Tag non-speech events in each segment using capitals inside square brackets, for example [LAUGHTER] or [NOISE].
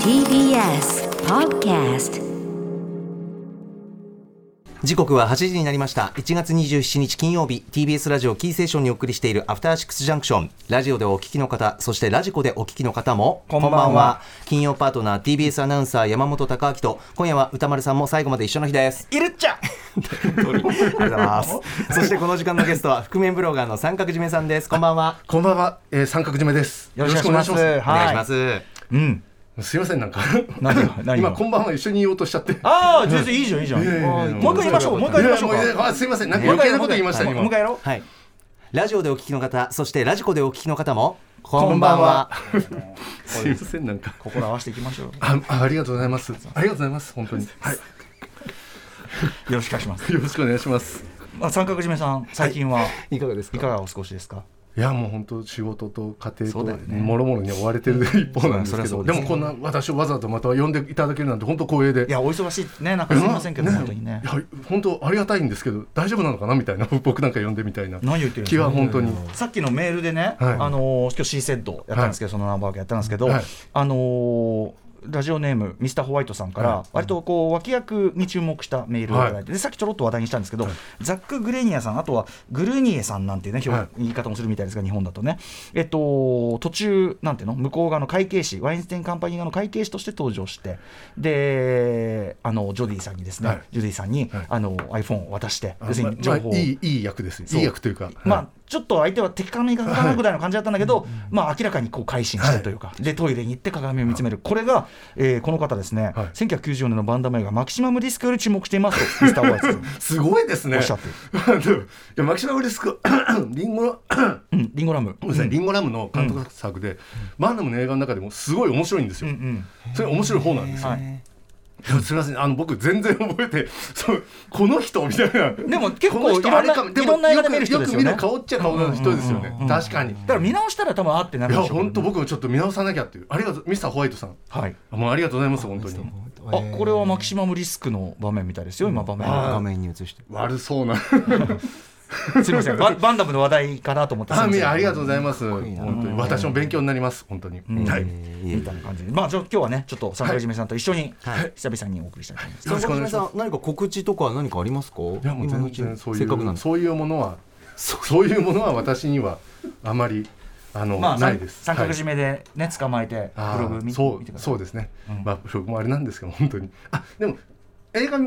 TBS Podcast 時刻は8時になりました。1月27日金曜日 TBS ラジオキーセーションにお送りしているアフターシックスジャンクション。ラジオでお聞きの方そしてラジコでお聞きの方もこんばんは。金曜パートナー TBS アナウンサー山本貴明と今夜は歌丸さんも最後まで一緒の日です。いるっちゃ！[LAUGHS] ありがとうございます。そしてこの時間のゲストは覆面ブロガーの三角締めさんです。こんばんは。こんばんは、えー、三角締めです。よろしくお願いします。お願いします、うんすいません、なんか。[LAUGHS] 今こんばんは一緒に言おうとしちゃって。ああ全然いいじゃんいいじゃん。もう一回言いましょうもう一回言いましょう。あすいません、なんか余計なこと言いましたね、今。もう一回やろはい。ラジオでお聞きの方そしてラジコでお聞きの方もこんばんは。[LAUGHS] すいません、なんか。う心合わせていきましょう。あ、あありがとうございます。ありがとうございます、本当に。はい、よろしくお願いします。よろしくお願いします。まあ三角締めさん最近はい。かがですいかがお過ごしですか？いや、もう本当仕事と家庭ともろもろに追われてる一方なんですけど、でもこんな私をわざわざまた呼んでいただけるなんて本当光栄で。いやお忙しいねなんかすみませんけど本当にね。いや本当ありがたいんですけど大丈夫なのかなみたいな僕なんか呼んでみたいな何言ってるんです気かは本当に。さっきのメールでね、はい。あのー今日 C セットやったんですけど、そのナンバーワークやったんですけど、はい。あのーラジオネームミスターホワイトさんから、はい。割とこう脇役に注目したメールをい。ただいて、でさっきちょろっと話題にしたんですけど、ザック・グレニアさんあとはグルニエさんなんていうね、言い方もするみたいですが日本だとね。えっと途中なんていうの？向こう側の会計士ワインステインカンパニー側の会計士として登場してであのジョディさんにですね、はい。ジョディさんに、はい。あの iPhone を渡してあ要するに情報いいいい役ですそういい役というかまあはいちょっと相手は敵か味方かなぐらいの感じだったんだけど、まあ明らかにこう改心してというか、でトイレに行って鏡を見つめる、これが、えーこの方ですね、はい。1994年のバンダム映画マキシマムリスクより注目していますとミスター・ホワイトさんすごいですね。おっしゃっていやマキシマムリスク [COUGHS] リンゴのうん、リンゴラム。ごめんリンゴラムの監督作で、バンダムの映画の中でもすごい面白いんですよ、うんうん。それ面白い方なんですよ、はい [LAUGHS] すみません。あの僕全然覚えてそうこの人みたいな。でも結構いろんなあれかでもいろんな映画で見る人ですよね。よく見る顔っちゃ顔の人ですよね、確かに、だから見直したら多分あってないるやでしょうけどね。本当僕もちょっと見直さなきゃっていう。ありがとうミスターホワイトさん。はい。もうありがとうございます本当に。あこれはマキシマムリスクの場面みたいですよ、今、場面。画面に映して。悪そうな [LAUGHS] すみません、ババンダムの話題かなと思って、あありがとうございます。いいな。本当に。私も勉強になります本当に、ん。はい。みたいな感じで、まあ、じゃあ今日はね、ちょっと三角締めさんと一緒に、はい。久々にお送りしたいと思います。よろしくお願いします。さん何か告知とか何かありますか？いやもう全然そういせっかくなんで。うそういうものはそう。いうものは私にはあまりあの、まあ、ないです。三角はい締めでね、捕まえて、ブログ見そう見てください。そうですね、うん。まあブログもあれなんですけど本当に。あでも映画、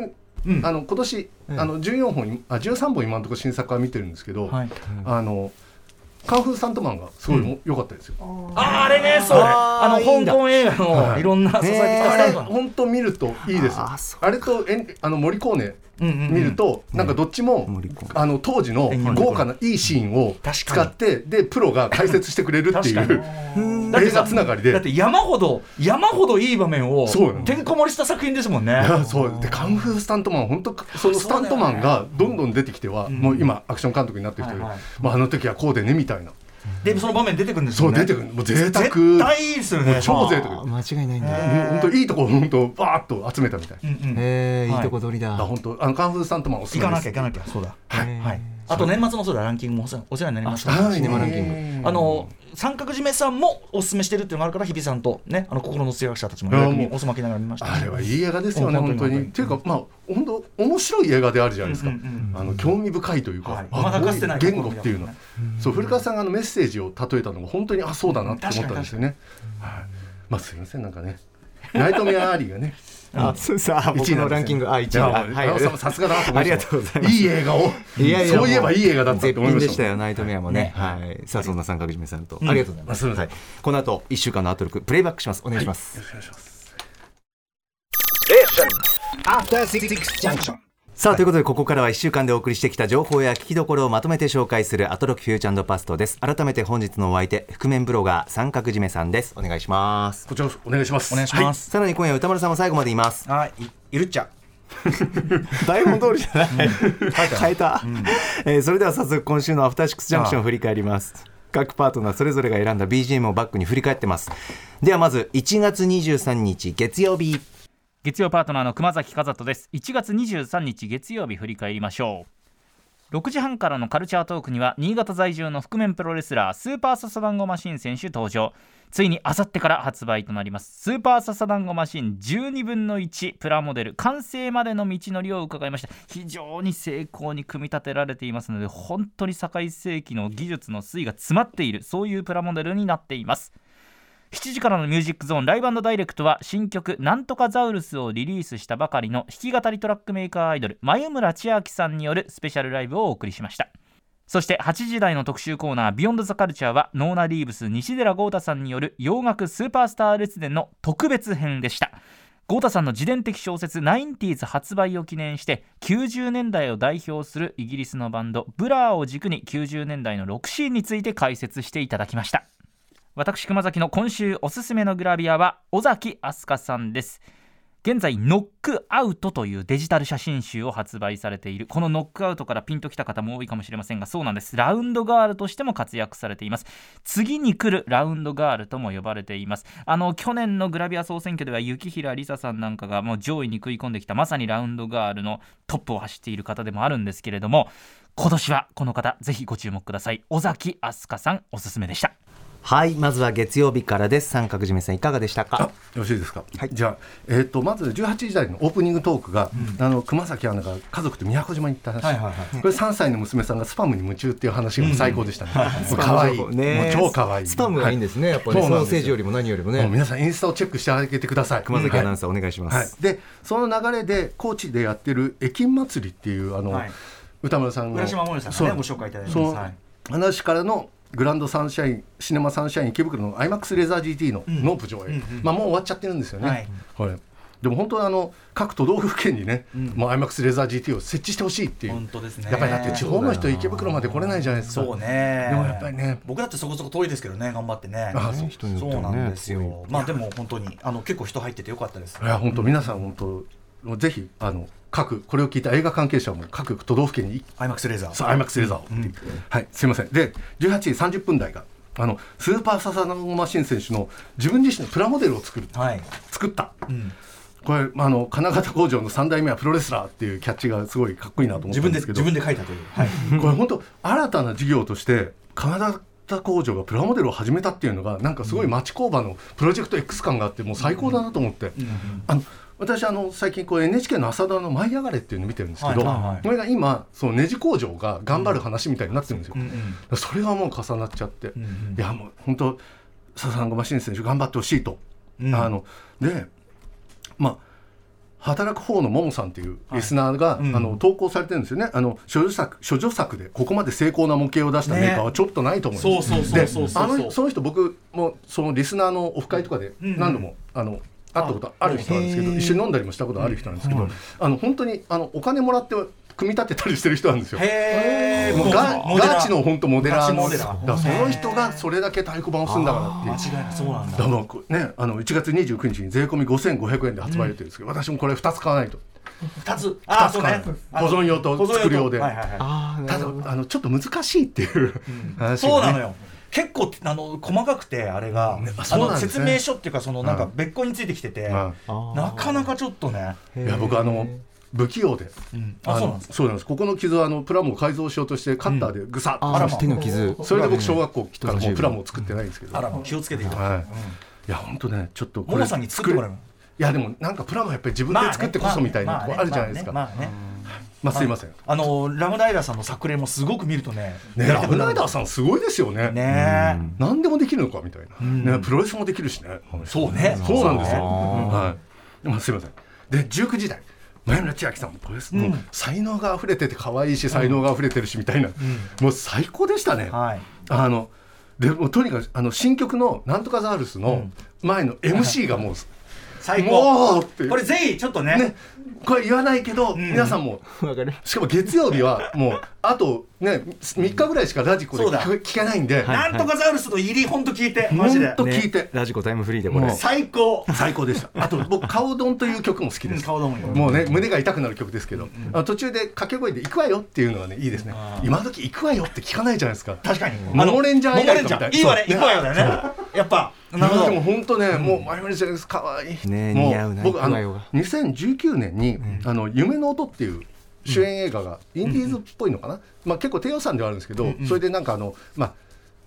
うん。あの今年、うんあの14本いあ13本今のところ新作は見てるんですけど、はい。あのカンフースタントマンがすごいも良、かったですよ。あー。あれね、そう、あの香港映画はい。のいろんな支えてきたあれ本当見るといいですあれとえんあの森コーネうんうんうん。見ると、なんかどっちも、あの当時の豪華ないいシーンを確かに。使ってでプロが解説してくれるっていう。にだって映画つながりで。だって山ほど山ほどいい場面をてんこ盛りした作品ですもんね。いやそう。でカンフースタントマン本当そのスタントマンがどんどん出てきては、もう今アクション監督になってきてる、はいはい。まあ、あの時はこうでねみたいな、でその場面出てくるんですよね。そう出てくる。もう贅沢。絶対いいですよね。もう超贅沢。あ間違いないんだへもう本当いいところ本当バーッと集めたみたいな、うんうん。はい。へえいいとこ取りだ。あ本当あのカンフースタントマンおすすめです。行かなきゃ行かなきゃ。そうだ。はい。はいあと年末のそうだランキングもお世話になりました。あの三角締めさんもおすすめしてるっていうのがあるから日比さんとねあの心の強い者たちもおすまきながら見ました。あれはいい映画ですよねうん本当に。っていうかまあ本当面白い映画であるじゃないですか、あの興味深いというか、はい。あまだかつてない言語っていうの。そう古川さんがあのメッセージを例えたのが本当にあそうだなって思ったんですよね、はい、まあすいませんなんかね。[LAUGHS] ナイトメアアリーがねあそうさあ僕一のランキング。あ一位。はい。ささすがだなありがとうございます。いい映画を。いやいやそういえばいい映画だったって絶思いまし品でしたたよナイトメアもねねはい。さあそんな三角締めさんと。うん。ありがとうございます。あすいません。はい。この後一週間のアトロクプレイバックします。お願いします。よろしくお願いします。After Six Junction. さあということでここからは1週間でお送りしてきた情報や聞きどころをまとめて紹介するアトロックフューチャーパストです。改めて本日のお相手覆面ブロガー三角締めさんです。お願いします。こちらお願いします。お願いします。さらに今夜歌丸さんも最後までいます。はい。いいるっちゃ。[LAUGHS] 台本通りじゃない。変えた、えーそれでは早速今週のアフターシックスジャンクションを振り返ります。各パートナーそれぞれが選んだ BGM をバックに振り返ってます。ではまず1月23日月曜日月曜パートナーの熊崎和人です。1月23日月曜日振り返りましょう。6時半からのカルチャートークには新潟在住の覆面プロレスラースーパーササダンゴマシン選手登場。ついにあさってから発売となります。スーパーササダンゴマシン12分の1プラモデル完成までの道のりを伺いました。非常に精巧に組み立てられていますので本当に堺世紀の技術の粋が詰まっているそういうプラモデルになっています。7時からのミュージックゾーンライブダイレクトは新曲「なんとかザウルス」をリリースしたばかりの弾き語りトラックメーカーアイドル眉村千秋さんによるスペシャルライブをお送りしました。そして8時台の特集コーナー「 Beyond the Culture」はノーナ・リーブス西寺郷太さんによる洋楽スーパースター列伝の特別編でした。郷太さんの自伝的小説「ナインティーズ」発売を記念して90年代を代表するイギリスのバンドブラーを軸に90年代のロックシーンについて解説していただきました。私熊崎の今週おすすめのグラビアは尾崎飛鳥さんです。現在ノックアウトというデジタル写真集を発売されている。このノックアウトからピンときた方も多いかもしれませんがそうなんです。ラウンドガールとしても活躍されています。次に来るラウンドガールとも呼ばれています。あの去年のグラビア総選挙では雪平梨沙さんなんかがもう上位に食い込んできたまさにラウンドガールのトップを走っている方でもあるんですけれども今年はこの方ぜひご注目ください。尾崎飛鳥さんおすすめでした。はいまずは月曜日からです。三角締めさんいかがでしたあかよろしいですか、じゃあ、えー、とまず18時台のオープニングトークが、あの熊崎アナが家族と宮古島に行った話、これ3歳の娘さんがスパムに夢中っていう話がもう最高でしたね、もう可愛い。ね。もう超可愛い。スパムがいいんですね、やっぱり、ね、そうなんですよ。ソーセージよりも何よりももうね。皆さんインスタをチェックしてあげてください。熊崎アナウンサーお願いします、はい、でその流れで高知でやってる駅祭りっていうあの、はい。歌村さんの浦島森さんがねご紹介いただいてます。はい。話からのグランドサンシャインシネマサンシャイン池袋の IMAX レーザー GT のノープ上映、まあもう終わっちゃってるんですよね、はい。これでも本当はあの各都道府県にね、もう IMAX レーザー GT を設置してほしいっていう本当ですね。やっぱりだって地方の人池袋まで来れないじゃないですか。そうね。でもやっぱりね。僕だってそこそこ遠いですけどね頑張ってね。あそう。人によってはね。そうなんです遠よまあでも本当にあの結構人入っててよかったです。いや本当皆さん本当もうぜひあの各これを聞いた映画関係者も各都道府県に。IMAX レーザー。そう IMAX レーザーを。う、はい。すいません。で18時30分台があのスーパーササダンゴマシン選手の自分自身のプラモデルを作る、はい。作った、ん。これあの金型工場の3代目はプロレスラーっていうキャッチがすごいかっこいいなと思った自分で自分で書いたという。はい。これ本当新たな事業として金型工場がプラモデルを始めたっていうのがなんかすごい町工場のプロジェクト X 感があってもう最高だなと思って、あの私あの最近こう NHK の朝ドラの「舞い上がれ」っていうのを見てるんですけど、これが今そのネジ工場が頑張る話みたいになってるんですよ、それがもう重なっちゃって、いやもう本当笹さんごマシン選手頑張ってほしいと、うん。あのでまあ働く方のももさんっていうリスナーが、うん。あの投稿されてるんですよね。あの処女作処女作でここまで成功な模型を出したメーカーはちょっとないと思うんです、そうそうそうそうそうであのその人僕もそのリスナーのオフ会とかでうん。何度も、あの会ったことある人なんですけど一緒に飲んだりもしたことある人なんですけど、あの本当にあのお金もらって組み立てたりしてる人なんですよ。もうガガチの本当モデラー。モデラー。その人がそれだけ太鼓判を押すんだからっていう。間違いない。そうなんだ。だね、あの1月29日に税込み5500円で発売予定ですけど、私もこれ2つ買わないと。二つ？あ2つ買わない。と保存用と。作る用で、はいはいはい。あただあのちょっと難しいっていう話がね。そうなのよ結構あの細かくてあれが、ねあの説明書っていうかそのなんかうん。別個についてきてて、はなかなかちょっとね、い、いや僕あの不器用で、うん。ああそうなんですそうなんです。ここの傷はあのプラモを改造しようとしてカッターでぐさっと、あ手の傷。それで僕小学校からもうプラモを作ってないんですけど、あら気をつけていただはい。いて、いや本当ねちょっとこももさんに作ってもらういやでもなんかプラモやっぱり自分で作ってこそみたいなとこあるじゃないですか。ままあねまあねあすいません。あのラムダイラーさんの作例もすごく見るとね。ねラブライダーさんすごいですよね。ね。何でもできるのかみたいな、ん。ね、プロレスもできるしね。そうね。そうなんですよ、あはい。まあ、すいません。で19時台。前村千秋さんもプロレス、もう才能が溢れてて可愛いし才能が溢れてるしみたいな、もう最高でしたね、はい。あのでもうとにかくあの新曲の「なんとかザウルス」の前の MC がもう、最も高これぜひちょっとね。ね。これ言わないけど、皆さんも。わかる。しかも月曜日はもう [LAUGHS] あとね3日ぐらいしかラジコで聞けないんで、なんとかザウルスの入り本当聞いて。マほんジで。と聞いて、ラジコタイムフリーでこれ。最高。最高でした。あと僕「顔ドン」という曲も好きです、顔どもよもうね胸が痛くなる曲ですけど、あの途中で掛け声で「行くわよ」っていうのはねいいですね。今時行くわよ」って聞かないじゃないですか。確かに。モモレンジャー以来かみたい。いいわね行くわよだよねやっぱなるほど。でも本当ね、もうマイマリちゃんです可愛い。ねも似合うな僕あの2019年に、あの夢の音っていう主演映画がインディーズっぽいのかな、まあ結構低予算ではあるんですけど、それでなんかあのまあ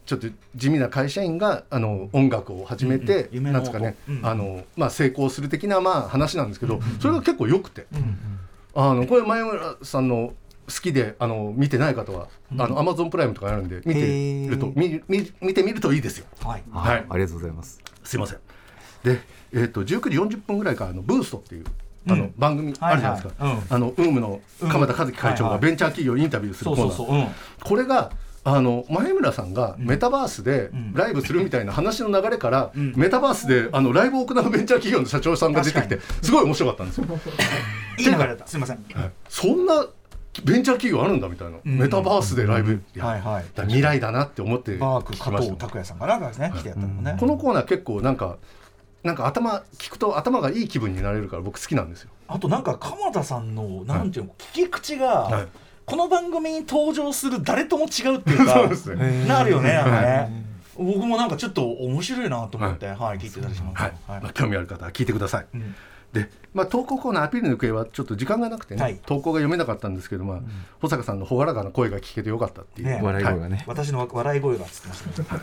ちょっと地味な会社員があの音楽を始めて、うんうん。なんですかね、うんあのまあ、成功する的なまあ話なんですけど、それが結構良くて、あのこれ前村さんの好きであの見てない方は、あのアマゾンプライムとかあるんで見てるとへー。見てみるといいですよ。はい。あはい。ありがとうございます。すいません。で、えー、と19時40分ぐらいからあのブーストっていうあの、番組あるじゃないですか、はいはいあのウームの鎌田和樹会長がベンチャー企業にインタビューするそコーナー、うこれがあの前村さんがメタバースでライブするみたいな話の流れから、メタバースであのライブを行うベンチャー企業の社長さんが出てきてすごい面白かったんですよ。[LAUGHS] いい流すいません。はい。そんなベンチャー企業あるんだみたいな、メタバースでライブ。や、はいはい。未来だなって思ってバーク加藤拓也さんかなですね来てやったのもねこのコーナー結構なんかなんか頭聞くと頭がいい気分になれるから僕好きなんですよ。あとなんか鎌田さんのなんていうの聞き口がはい。この番組に登場する誰とも違うっていうか [LAUGHS] そうですね。なるよねなんかね僕もなんかちょっと面白いなと思ってはい。聞いてたりしますはい、まあ、興味ある方は聞いてください。んで、まあ、投稿コーナーアピールの行方はちょっと時間がなくてね、はい。投稿が読めなかったんですけど、まあ保坂さんの朗らかな声が聞けてよかったっていう、ね。笑い声がね、私の笑い声がつってました。ね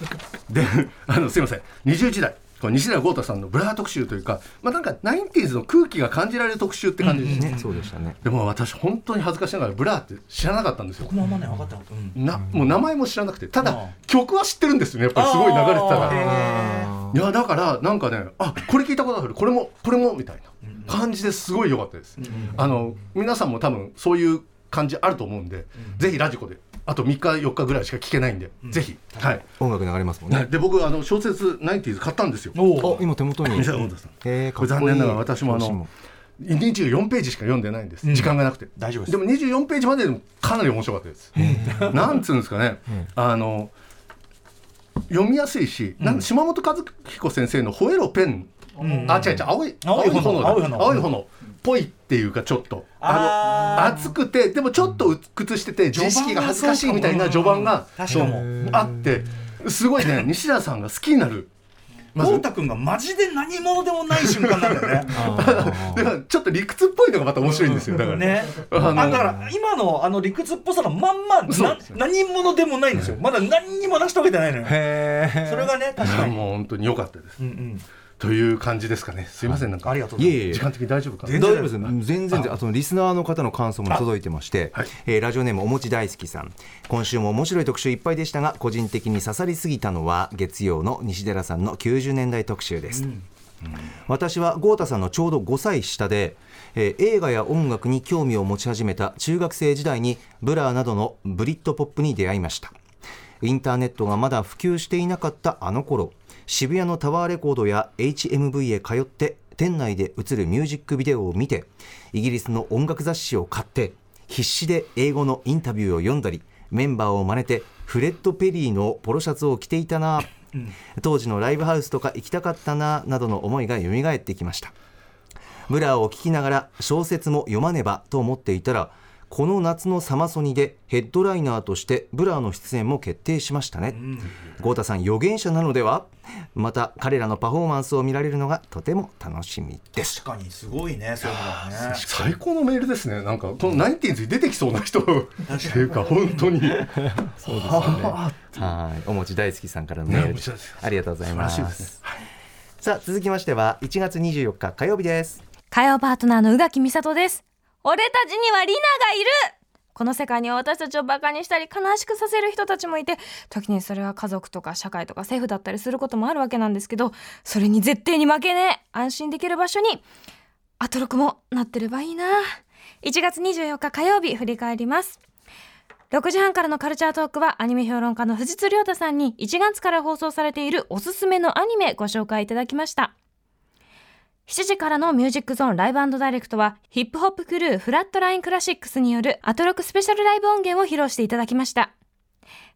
であのすいません。20時台この西寺郷太さんのブラー特集というか、まあ、なんか 90s の空気が感じられる特集って感じですね、ねそうでしたね。でも私本当に恥ずかしながらブラーって知らなかったんですよ。僕もあんまね分かったうん。なもう名前も知らなくて。ただうん。曲は知ってるんですよね。やっぱりすごい流れてたからへいやだからなんかねあこれ聞いたことある。これもこれもみたいな感じですごい良かったです、あの皆さんも多分そういう感じあると思うんで、ぜひラジコであと3日4日ぐらいしか聞けないんで、ぜひ。はい、音楽流れますもんね。で僕あの小説「ナインティーズ買ったんですよ。今手元に。[LAUGHS] えー、残念ながら私もあ表の紙24ページしか読んでないんです、うん。時間がなくて。大丈夫です。でも24ページまででもかなり面白かったです。なんつうんですかね。あの読みやすいし、なん島本和彦先生の「吠えろペン」あ違う違う青い青い炎。だ。青い炎。青い炎。っぽいっていうかちょっと。あの熱くてでもちょっと鬱屈してて自意識が恥ずかしいみたいな序盤が確かもそう。あってすごいね [LAUGHS] 西田さんが好きになる。豪太君がマジで何者でもない瞬間なんだよね。[LAUGHS] だからちょっと理屈っぽいのがまた面白いんですよだからね。あのあだから今のあの理屈っぽさのまんまな何者でもないんですよ。まだ何にも成し遂げてないのよ。へそれがね確かに。もう本当に良かったです。うんうんという感じですかね。すいませんなんか。ありがとうございます。いえいえ。時間的に大丈夫かな。大丈夫です。全然全然あとリスナーの方の感想も届いてまして、はい。えーラジオネームおもち大好きさん。今週も面白い特集いっぱいでしたが個人的に刺さりすぎたのは月曜の西寺さんの90年代特集です、私は郷太さんのちょうど5歳下で、えー映画や音楽に興味を持ち始めた中学生時代にブラーなどのブリットポップに出会いました。インターネットがまだ普及していなかったあの頃渋谷のタワーレコードや HMV へ通って店内で映るミュージックビデオを見てイギリスの音楽雑誌を買って必死で英語のインタビューを読んだりメンバーを真似てフレッド・ペリーのポロシャツを着ていたな、当時のライブハウスとか行きたかったななどの思いが蘇ってきました。ブラーを聞きながら小説も読まねばと思っていたらこの夏のサマソニでヘッドライナーとしてブラーの出演も決定しましたね。郷太さん予言者なのでは？また彼らのパフォーマンスを見られるのがとても楽しみです。確かにすごいねそういうのがね。最高のメールですね。なんかこのナインティーズに出てきそうな [LAUGHS] 人っていうか本当に。そうですね。[LAUGHS] はい。おもち大好きさんからのメール。ねありがとうございます。ですね。さあ続きましては1月24日火曜日です。火曜パートナーの宇垣美里です俺たちにはリナがいる。この世界には私たちをバカにしたり悲しくさせる人たちもいて時にそれは家族とか社会とか政府だったりすることもあるわけなんですけどそれに絶対に負けねえ。安心できる場所にアトロクもなってればいいな。1月24日火曜日振り返ります。6時半からのカルチャートークはアニメ評論家の藤津亮太さんに1月から放送されているおすすめのアニメご紹介いただきました。7時からのミュージックゾーンライブダイレクトはヒップホップクルーフラットラインクラシックスによるアトロックスペシャルライブ音源を披露していただきました。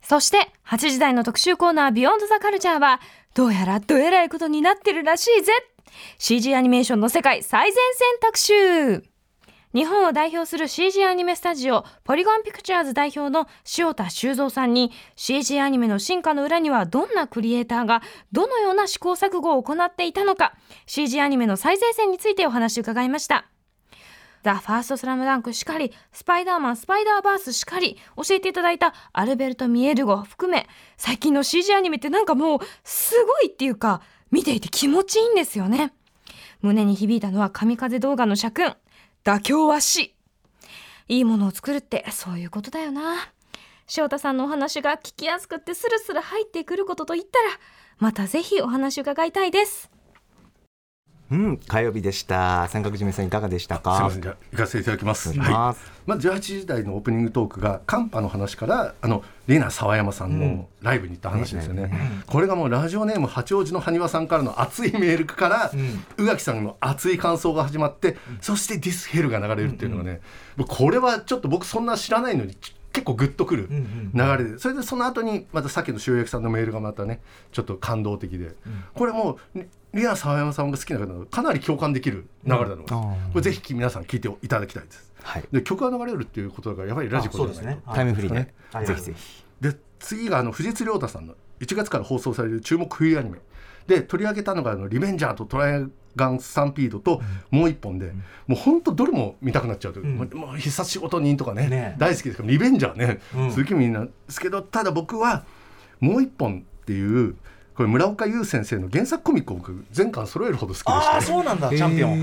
そして8時台の特集コーナービヨンドザカルチャーはどうやらどえらいことになってるらしいぜ CG アニメーションの世界最前線特集日本を代表する CG アニメスタジオポリゴンピクチャーズ代表の塩田修造さんに CG アニメの進化の裏にはどんなクリエイターがどのような試行錯誤を行っていたのか CG アニメの最前線についてお話を伺いましたザ・ファーストスラムダンクしかり、スパイダーマン、スパイダーバースしかり、教えていただいたアルベルト・ミエルゴ含め、最近の CG アニメってなんかもう、すごいっていうか、見ていて気持ちいいんですよね。胸に響いたのは神風動画の社訓。妥協はし。いいものを作るってそういうことだよな。翔太さんのお話が聞きやすくってスルスル入ってくることといったら、またぜひお話伺いたいです。うん火曜日でした。三角締めさんいかがでしたすみかません。じゃあ行かせていただきます。はい。まあ18時台のオープニングトークが寒波の話からあのリナ沢山さんのライブに行った話ですよね。これがもうラジオネーム八王子の埴輪さんからの熱いメールから、宇垣さんの熱い感想が始まって、そしてディスヘルが流れるっていうのがね、もうこれはちょっと僕そんな知らないのに。結構グッとくる流れで、それでその後にまたさっきの塩焼さんのメールがまたねちょっと感動的で、これもうリリナ沢山さんが好きな方はかなり共感できる流れだと思います、うん。これぜひ皆さん聞いていただきたいです。はい。で曲が流れるっていうことだからやはりラジコじゃないと、ね。タイムフリーではい。ぜひぜひ。で次があの藤津亮太さんの1月から放送される注目冬アニメ。で取り上げたのがあの「リベンジャー」と「トライガンスタンピード」ともう一本で、もう本当どれも見たくなっちゃうという、もうもう必殺仕事人とかねね大好きですからリベンジャーね、うん。鈴木みんなですけどただ僕はもう一本っていうこれ村岡優先生の原作コミックを僕全巻揃えるほど好きでああしてそうなんだチャンピオン。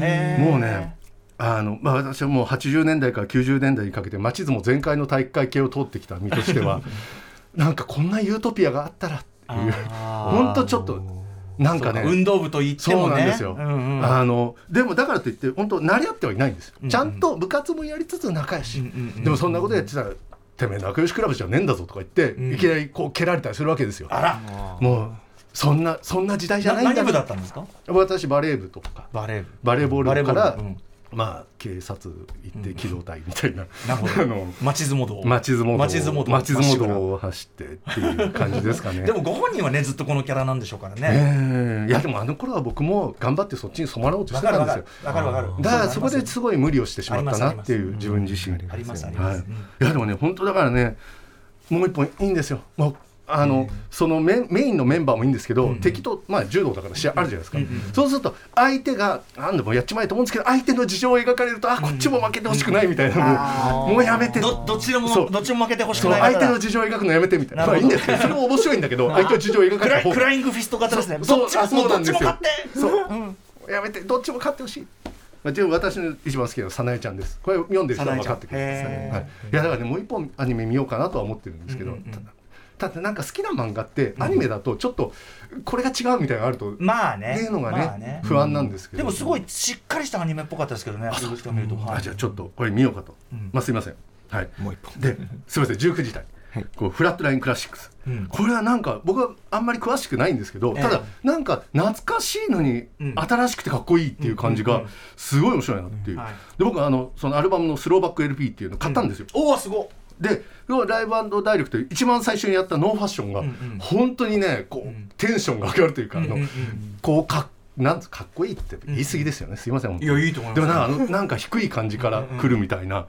もうねあのまあ、私はもう80年代から90年代にかけて町相撲全開の体育会系を通ってきた身としては [LAUGHS] なんかこんなユートピアがあったらっていう。本当ちょっとなんかね。運動部と言ってそもね。うなんですよ、うんうん。あのでもだからといって本当慣れ合ってはいないんですよ、うんちゃんと部活もやりつつ仲良し、うんうんうん。でもそんなことやってたらてめえ仲良しクラブじゃねえんだぞとか言って、うん。いきなりこう蹴られたりするわけですよ。あら。もうそんなそんな時代じゃないんだ何部だったんですか？私バレー部とか。バレー部。バレーボール部からバレーボール部。まあ警察行って機動隊みたいな、なるほど。[LAUGHS] あの町相撲道。町相撲道。町相撲道。を走ってっていう感じですかね。[LAUGHS] でもご本人はねずっとこのキャラなんでしょうからね。ええ。いやでもあの頃は僕も頑張ってそっちに染まろうとしてたんですよ。るわかるわかる。だからそこですごい無理をしてしまったなっていう自分自身ありますありはい、いやでもね本当だからねもう一本いいんですよ。もうあの、そのメメインのメンバーもいいんですけど、敵と、まあ、柔道だから試合あるじゃないですか、そうすると相手が何でもやっちまえと思うんですけど相手の事情を描かれるとあこっちも負けてほしくないみたいな、もうもうやめて。どどっちでもどっちも負けてほしくない相手の事情を描くのやめてみたいな。まあいいんですけどそれも面白いんだけど相手の事情を描かクライれた方がクライングフィスト型ですね。そうどっちもあそうなんですよ。どっちも勝って。そう、やめてどっちも勝ってほしい。まあ、でも私の一番好きなのは早苗ちゃんです。これ読んでる人は分かってくれます、早苗ちゃん。はい。いやだからねもう一本アニメ見ようかなとは思ってるんですけど、うんうんうん。ただただなんか好きな漫画ってアニメだとちょっとこれが違うみたいなのがあると、まあね。っていうのがね,、まあね。不安なんですけど。でもすごいしっかりしたアニメっぽかったですけどねそう。して見ると。はい。あじゃあちょっとこれ見ようかと。うん。まあすいません。はい。もう一本。ですいません。19時台。はい。こうフラットラインクラシックス、うん。これはなんか僕はあんまり詳しくないんですけど、ええ。ただなんか懐かしいのにうん。新しくてかっこいいっていう感じがうんうんうん。すごい面白いなっていう、はい。で僕はあのそのアルバムのスローバック LP っていうのを買ったんですよ、おおすごっで要はライブダイレクトで一番最初にやったノーファッションがうんうん本当にねこう、ん。テンションが上がるというか、あのうんうんうんこうかなんつかっこいいって言い過ぎですよね、すいませんいやいいと思いますでもなんかあのなんか低い感じから来るみたいな、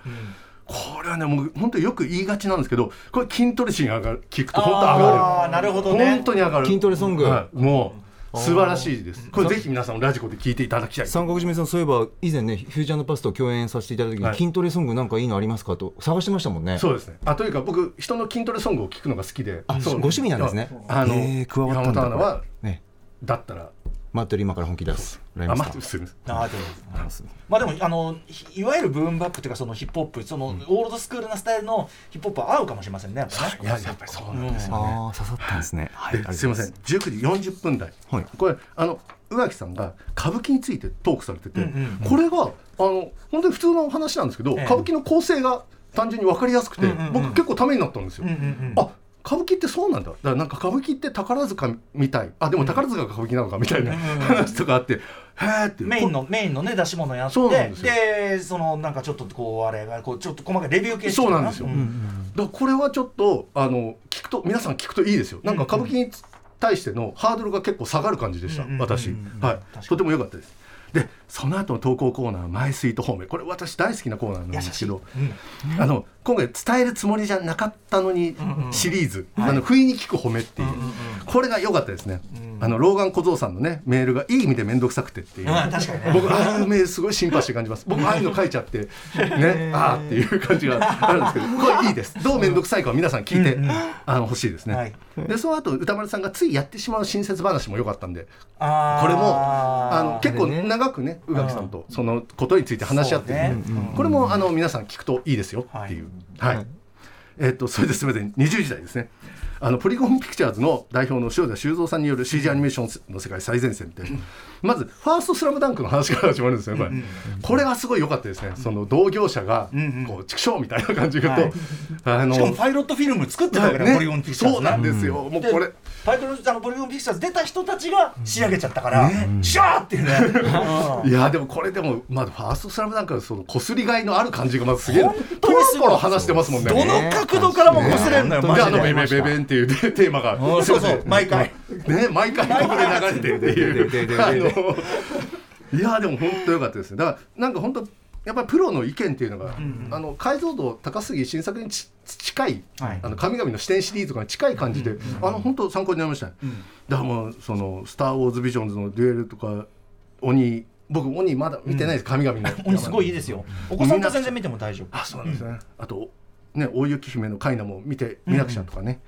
これはねもう本当によく言いがちなんですけどこれ筋トレ心上がる聞くと本当上がる。あーなるほどね。本当に上がる。筋トレソング。はい、もう素晴らしいです。これぜひ皆さんラジコで聞いていただきたい。三角締めさんそういえば以前ねフューチャーパスと共演させていただいた時に、はい筋トレソングなんかいいのありますかと探してましたもんねそうですねあというか僕人の筋トレソングを聞くのが好きでそうあご趣味なんですねあの、へー加わったんだ山本アナはねだったら待ってる今から本気出す。ライあムスター。待っまあーでも。まあでもあのひいわゆるブームバックっていうかそのヒップホップそのオールドスクールなスタイルのヒップホップは合うかもしれませんねやっぱね。いややっぱりそうなんですよ、ああ刺さったんですね。はいです。いません。19時40分台、はい。これあの宇垣さんが歌舞伎についてトークされてて、うんうんうん。これがあの本当に普通のお話なんですけど、ええ。歌舞伎の構成が単純に分かりやすくて、うんうんうん。僕結構ためになったんですよ。うんうんうん。あ歌舞伎ってそうなんだ。だからなんか歌舞伎って宝塚みたい。あでも宝塚が歌舞伎なのかみたいな話とかあって、へえって。メインのメインのね出し物やってそうなんででそのなんかちょっとこうあれがこうちょっと細かいレビュー形式そうなんですよ。うだからこれはちょっとあの聞くと皆さん聞くといいですよ。なんか歌舞伎に対してのハードルが結構下がる感じでした、うんうん私、うん。はい。とても良かったです。でその後の投稿コーナー「マイスイートホーム」これ私大好きなコーナーなんですけど、あの今回伝えるつもりじゃなかったのにシリーズ「あの不意に聞く褒め」っていう、これが良かったですね、あのローガン小僧さんのねメールがいい意味で面倒くさくてっていう、ね僕ああいうメールすごいシンパシー感じます。僕ああいうの書いちゃってねああっていう感じがあるんですけど。[LAUGHS] これいいです。どう面倒くさいかは皆さん聞いて、あの欲しいですね、はい。でその後歌丸さんがついやってしまう親切話も良かったんで。これもあの結構長くね宇垣さんとそのことについて話し合ってね。これもあの皆さん聞くといいですよっていう。はい、えっとそれですみません20時代ですね。あのポリゴンピクチャーズの代表の塩田修造さんによる CG アニメーションの世界最前線ってまずファーストスラムダンクの話から始まるんですよこれこれがすごい良かったですね。その同業者がこう畜生みたいな感じで言うとあのしかもパイロットフィルム作ってたわけだ、ね。ポリゴンピクチャーズそうなんですよ。もうこれ。でパイロットあのポリゴンピクチャーズ出た人たちが仕上げちゃったから、シャーっていうね、[LAUGHS] いやでもこれでもまずファーストスラムダンクはその擦りがいのある感じがまずすげえ本ポロポロ話してますもんね。どの角度からも擦れんのよ、マジで。であのベベベベンっていうねテーマが。うん。そうそう。毎回ね毎回ここで流れてっていう。いやでも本当良かったですね。だからなんか本当やっぱりプロの意見っていうのが、あの解像度高すぎ新作にち近い、はい。あの神々の視点シリーズとかに近い感じで、あの本当参考になりましたね、だからもうその「スター・ウォーズ・ビジョンズ」のデュエルとか鬼僕鬼まだ見てないです、神々の。[LAUGHS] 鬼すごいいいですよ。お子さんと全然見ても大丈夫。あそうなんですね、あとね大雪姫のカイナも見て見なくちゃとかね、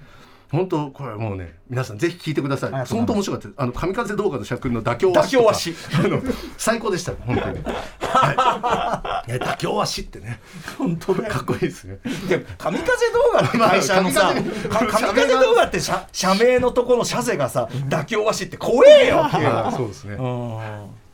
本当これはもうね皆さんぜひ聞いてください。本当面白かった。ですあの神風動画の尺の妥協妥協足あの最高でした。本当に、はい、[LAUGHS] ね妥協足ってね。本当かっこいいですね。で神風動画の会社のさ神風神風動画って社社名のとこの社税がさ妥協足って怖えよ。[LAUGHS] っていうあそうですね。うん。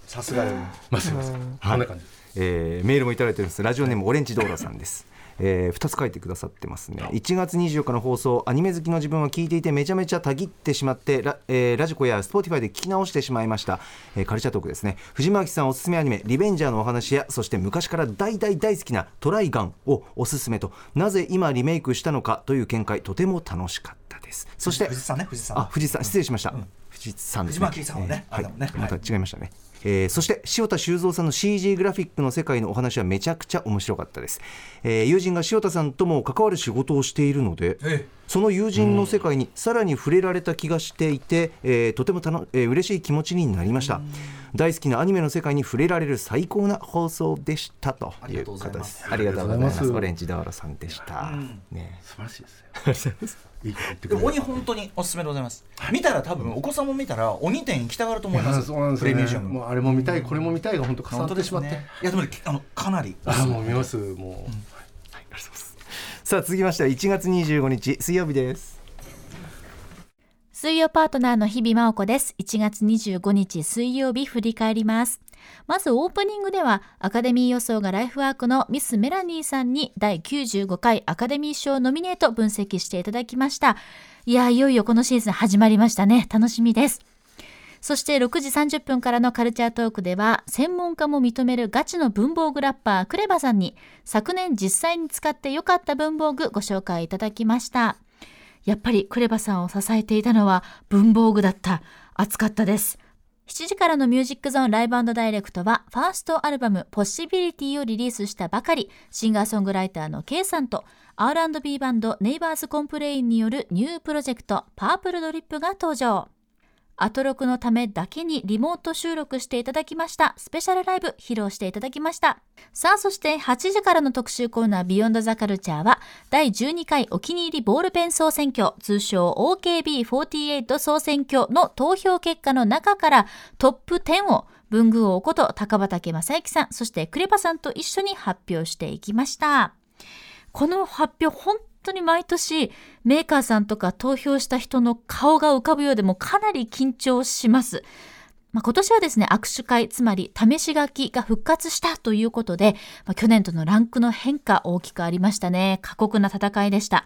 さすがよまあすいません。こんな感じ。えーメールもいただいてるんです。ラジオネームオレンジドーラさんですえー、2つ書いてくださってますね。1月24日の放送アニメ好きの自分は聞いていてめちゃめちゃたぎってしまってラ,、えーラジコやスポティファイで聞き直してしまいました、えーカルチャートークですね。藤津さんおすすめアニメ「リベンジャー」のお話やそして昔から大大大好きな「トライガン」をおすすめとなぜ今リメイクしたのかという見解とても楽しかったです。そして藤津さんね藤津さん。あ藤津さん失礼しました、藤津さんですね。藤巻さんはねえーはい。また違いましたね、えーそして塩田周三さんの CG グラフィックの世界のお話はめちゃくちゃ面白かったです、えー友人が塩田さんとも関わる仕事をしているのでその友人の世界にさらに触れられた気がしていて、えーとてもたの、えー嬉しい気持ちになりました。大好きなアニメの世界に触れられる最高な放送でしたということです。ありがとうございます。オレンジダーラさんでした、ね。素晴らしいですね [LAUGHS] 鬼本当におすすめでございます。見たら多分お子さんも見たら鬼店行きたがると思いますそうなんですよね。プレミアジアム。もうあれも見たいこれも見たいが本当重なってしまって、いやでもねあのかなりあもう見ますもう、さあ続きましては1月25日水曜日です。水曜パートナーの日々真央子です。1月25日水曜日振り返ります。まずオープニングではアカデミー予想がライフワークのミス・メラニーさんに第95回アカデミー賞ノミネート分析していただきました。いや、いよいよこのシーズン始まりましたね。楽しみです。そして6時30分からのカルチャートークでは専門家も認めるガチの文房具ラッパー KREVA さんに昨年実際に使って良かった文房具ご紹介いただきました。やっぱり KREVA さんを支えていたのは文房具だった。熱かったです。7時からのミュージックゾーン Live & Direct はファーストアルバム Possibility をリリースしたばかりシンガーソングライターの K さんと R&B バンド Neighbors Complain によるニュープロジェクト Purple Drip が登場。アトロクのためだけにリモート収録していただきましたスペシャルライブ披露していただきました。さあそして8時からの特集コーナービヨンドザカルチャーは第12回お気に入りボールペン総選挙通称 OKB48 総選挙の投票結果の中からトップ10を文具王こと高畑正幸さんそしてクレバさんと一緒に発表していきました。この発表本当に毎年メーカーさんとか投票した人の顔が浮かぶようでもかなり緊張します。まあ、今年はですね、握手会、つまり試し書きが復活したということで、まあ、去年とのランクの変化大きくありましたね。過酷な戦いでした。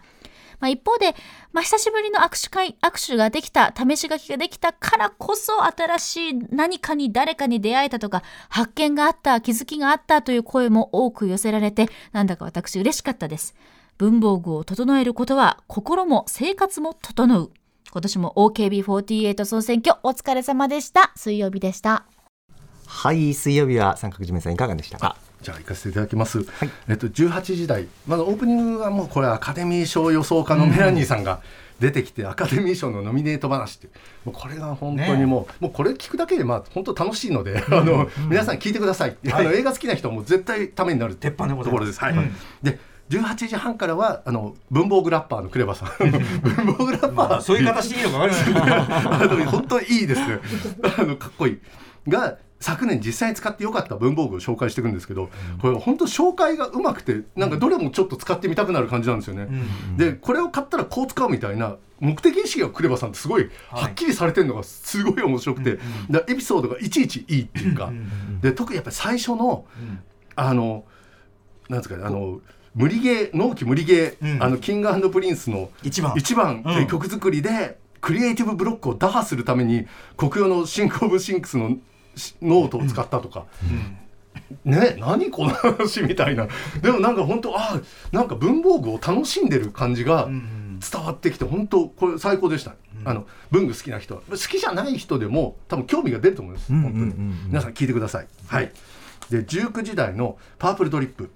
まあ、一方で、まあ、久しぶりの握手会、握手ができた、試し書きができたからこそ新しい何かに誰かに出会えたとか、発見があった、気づきがあったという声も多く寄せられて、なんだか私嬉しかったです。文房具を整えることは心も生活も整う。今年も OKB48 総選挙お疲れ様でした。水曜日でした。はい水曜日は三角締めさんいかがでしたか？じゃあ行かせていただきます、えっと、18時台、まあ、オープニングはもうこれアカデミー賞予想家のメラニーさんが出てきて、アカデミー賞のノミネート話って。いうもうこれが本当にもう,、もうこれ聞くだけでまあ本当楽しいので、あの皆さん聞いてください、あの映画好きな人はもう絶対ためになる鉄板でございます。ところです。はい。で18時半からはあの文房具ラッパーのクレバさん。[LAUGHS] 文房具ラッパー、そういう形でいいのか分かりませんあの本当にいいです。ね。あのかっこいい。が昨年実際に使ってよかった文房具を紹介していくんですけど、これ本当紹介がうまくてなんかどれもちょっと使ってみたくなる感じなんですよね。でこれを買ったらこう使うみたいな目的意識がクレバさんってすごいはっきりされてるのがすごい面白くて、だからエピソードがいちいちいいっていうか、で特にやっぱり最初の、あのなんですかねあの無理ゲー納期無理ゲー、あの King & Prince の一番。一番いう曲作りで、クリエイティブブロックを打破するためにコクヨの THINK OF THINGS のしノートを使ったとか。ね、何この話みたいな。でもなんか本当あなんか文房具を楽しんでる感じが伝わってきて本当これ最高でした、あの文具好きな人。は好きじゃない人でも多分興味が出ると思います、本当に。皆さん聞いてください、はい。で19時台の「パープルドリップ」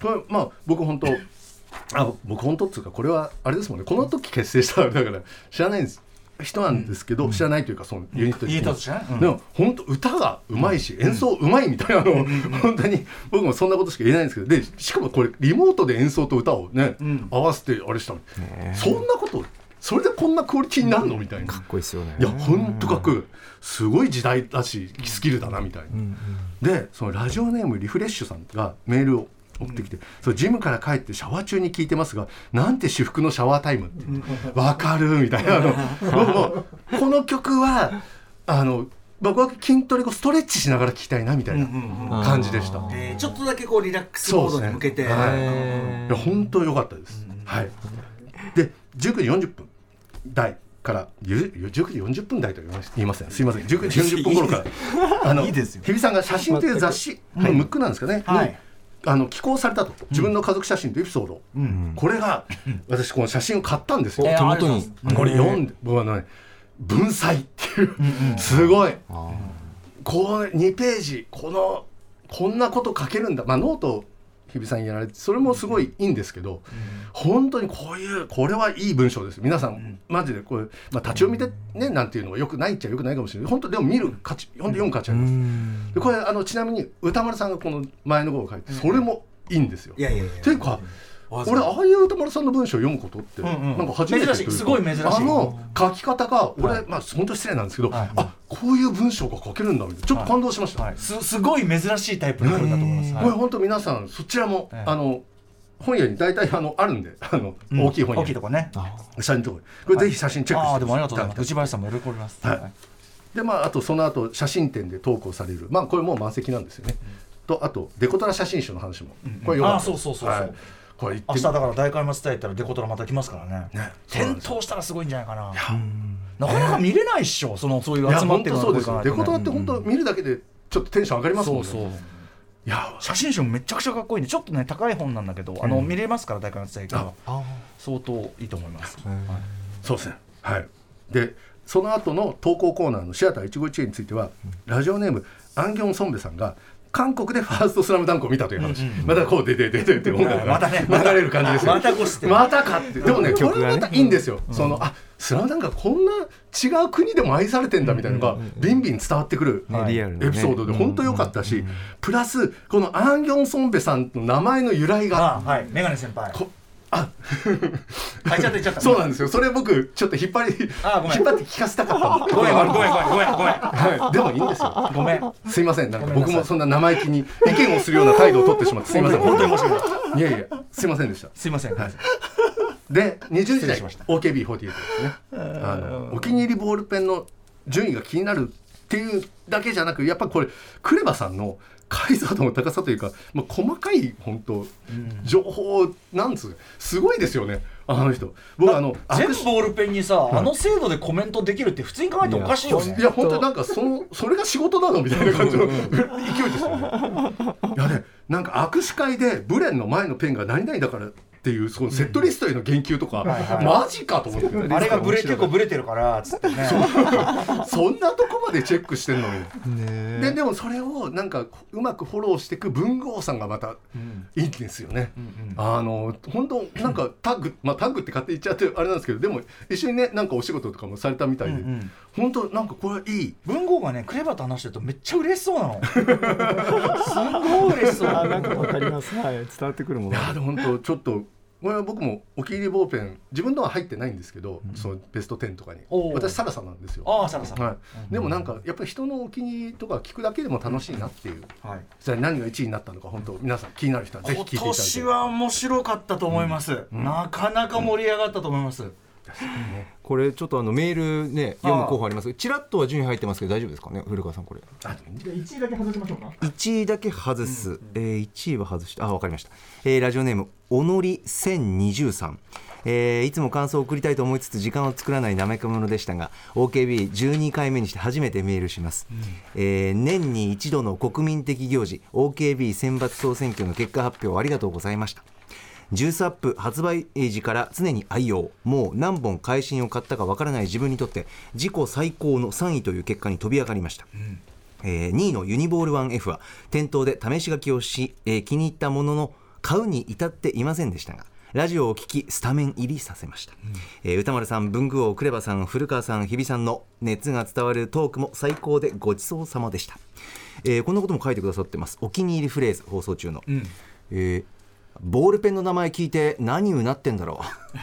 これまあ僕本当あ僕本当っつうかこれはあれですもんね。この時結成したあれだから知らないんです。人なんですけど、知らないというかそのユニットユニットとしてねうん。でも本当歌がうまいし、演奏うまいみたいなの、本当に僕もそんなことしか言えないんですけど。でしかもこれリモートで演奏と歌をね、合わせてあれしたの。そんなことそれでこんなクオリティになるのみたいな。かっこいいですよね。いや本当かっこいい。すごい時代だしスキルだなみたいな。でそのラジオネームリフレッシュさんがメールを送ってきて、そうジムから帰ってシャワー中に聞いてますがなんて至福のシャワータイムって。わかるみたいな。あのこの曲はあの僕は筋トレ後ストレッチしながら聴きたいなみたいな感じでした。えーちょっとだけこうリラックスモードに向けて、はい、いや本当良かったです。はい。で19時40分台からゆ、ゆ、19時40分台と言いま言いません。すいません。19時40分頃から [LAUGHS] あのいいですよ。日比さんが写真という雑誌のムックなんですかね。はい。にあの寄稿されたと。自分の家族写真とエピソード、これが私この写真を買ったんですよ。えー手元にこれ読んで僕はね文才っていう。すごい。こう2ページこのこんなこと書けるんだ。まあノート日比さんやられてそれもすごいいいんですけど、本当にこういうこれはいい文章です。皆さん、マジでこれ、まあ、立ち読みでねなんていうのはよくないっちゃよくないかもしれない。本当でも見る価値本当読む価値あります。でこれあのちなみに歌丸さんがこの前の号を書いてそれもいいんですよ。いやいやいやっていうか俺ああいう歌丸さんの文章を読むことって、なんか初めてというか珍しいすごい珍しい。あの書き方が俺、まあ本当失礼なんですけど、はい。あこういう文章が書けるんだみたいな。ちょっと感動しました、はい、すすごい珍しいタイプの本だと思います、はいこれ本当皆さんそちらも、ええ。あの本屋に大体あのあるんであの、うん大きい本屋。大きいとこね。写真とここれぜひ写真チェックしてああでもありがとうございます。内林さんも喜びます。はい。でまああとその後写真展で投稿される。まあこれもう満席なんですよね、とあとデコトラ写真集の話も、これよかったあそうそうそうそう。はいこれ明日だから大会松伝えたらデコトラまた来ますからね。ねそうなん点ですよ。灯したらすごいんじゃないかな。なかなか見れないっしょそのそういう集まってるそうですよ。デコトラって本本当見るだけでちょっとテンション上がりますもんね。そうそう。いや。写真集もめちゃくちゃかっこいいんでちょっとね高い本なんだけどあの見れますから大会松伝えから相当いいと思います。そうですね。はい。でその後の投稿コーナーのシアター一期一会については、ラジオネームアンギョンソンベさんが韓国でファーストスラムダンクを見たという話、またこうででででって音楽またねが流れる感じですよまたこうしてまたかってでもねこ曲がまたいいんですよ、そのあスラムダンクがこんな違う国でも愛されてんだみたいなのがビンビン伝わってくる、エピソードで本当良かったし、プラスこのアンギョンソンベさんの名前の由来があはいメガネ先輩こあちゃっちゃったそうなんですよ。それ僕ちょっと引っ張りあごめん。引っ張って聞かせたかった。のごめんごめんごめんごめんごめん。ごめんはい、でもいいんですよ。ごめん。すいません、なんか僕もそんな生意気に意見をするような態度を取ってしまって、すいません。本当に申し訳いやいや、すいませんでした。すいません。はい。で、20時代失礼しました。OKB48 ですね。あのお気に入りボールペンの順位が気になるっていうだけじゃなく、やっぱこれクレバさんの解像度の高さというか、まあ、細かい本当、情報なんつうすごいですよね。あの人。僕あの全ボールペンにさあの精度でコメントできるって普通に考えておかしいよねいや本当になんかそのそれが仕事なのみたいな感じの勢いですよね。[LAUGHS] いやねなんか握手会でブレンの前のペンが何々だからっていうそのセットリストへの言及とか、マジかと思ってあれがブレ結構ブレてるからつってね。[LAUGHS] そんなとこまでチェックしてんのに、ででもそれをなんかうまくフォローしていく文豪さんがまたいいんですよね、あの本当なんかタッグ、まあ、タッグって勝手に言っちゃってあれなんですけどでも一緒にねなんかお仕事とかもされたみたいで、本当なんかこれいい。文豪がねクレバと話してるとめっちゃ嬉しそうなの。[LAUGHS] すんごい嬉しそう。あなんかわかります。はい伝わってくるもの。いやでも本当ちょっとこれは僕もお気に入りボールペン自分のは入ってないんですけど、そのベスト10とかに。私サラさんなんですよ。ああサラさんはい、でもなんかやっぱり人のお気に入りとか聞くだけでも楽しいなっていう、はい。じゃあ何が1位になったのか本当皆さん気になる人はぜひ聞いていただいて。今年は面白かったと思います、なかなか盛り上がったと思います、これちょっとあのメールね読む候補あります。ちらっとは順位入ってますけど大丈夫ですかね古川さんこれ。1位だけ外しましょうか。1位だけ外す、えー、1位は外してあわかりました、えーラジオネームおのり1023えーいつも感想を送りたいと思いつつ時間を作らないなめかものでしたが OKB12 回目にして初めてメールします、えー年に一度の国民的行事 OKB 選抜総選挙の結果発表ありがとうございましたジュースアップ発売時から常に愛用。もう何本会心を買ったかわからない自分にとって自己最高の3位という結果に飛び上がりました、えー2位のユニボール 1F は店頭で試し書きをし、えー気に入ったものの買うに至っていませんでしたがラジオを聞きスタメン入りさせました、えー歌丸さん文具王クレバさん古川さん日比さんの熱が伝わるトークも最高でごちそうさまでした、えーこんなことも書いてくださってます。お気に入りフレーズ放送中の、えーボールペンの名前聞いて何うなってんだろう、え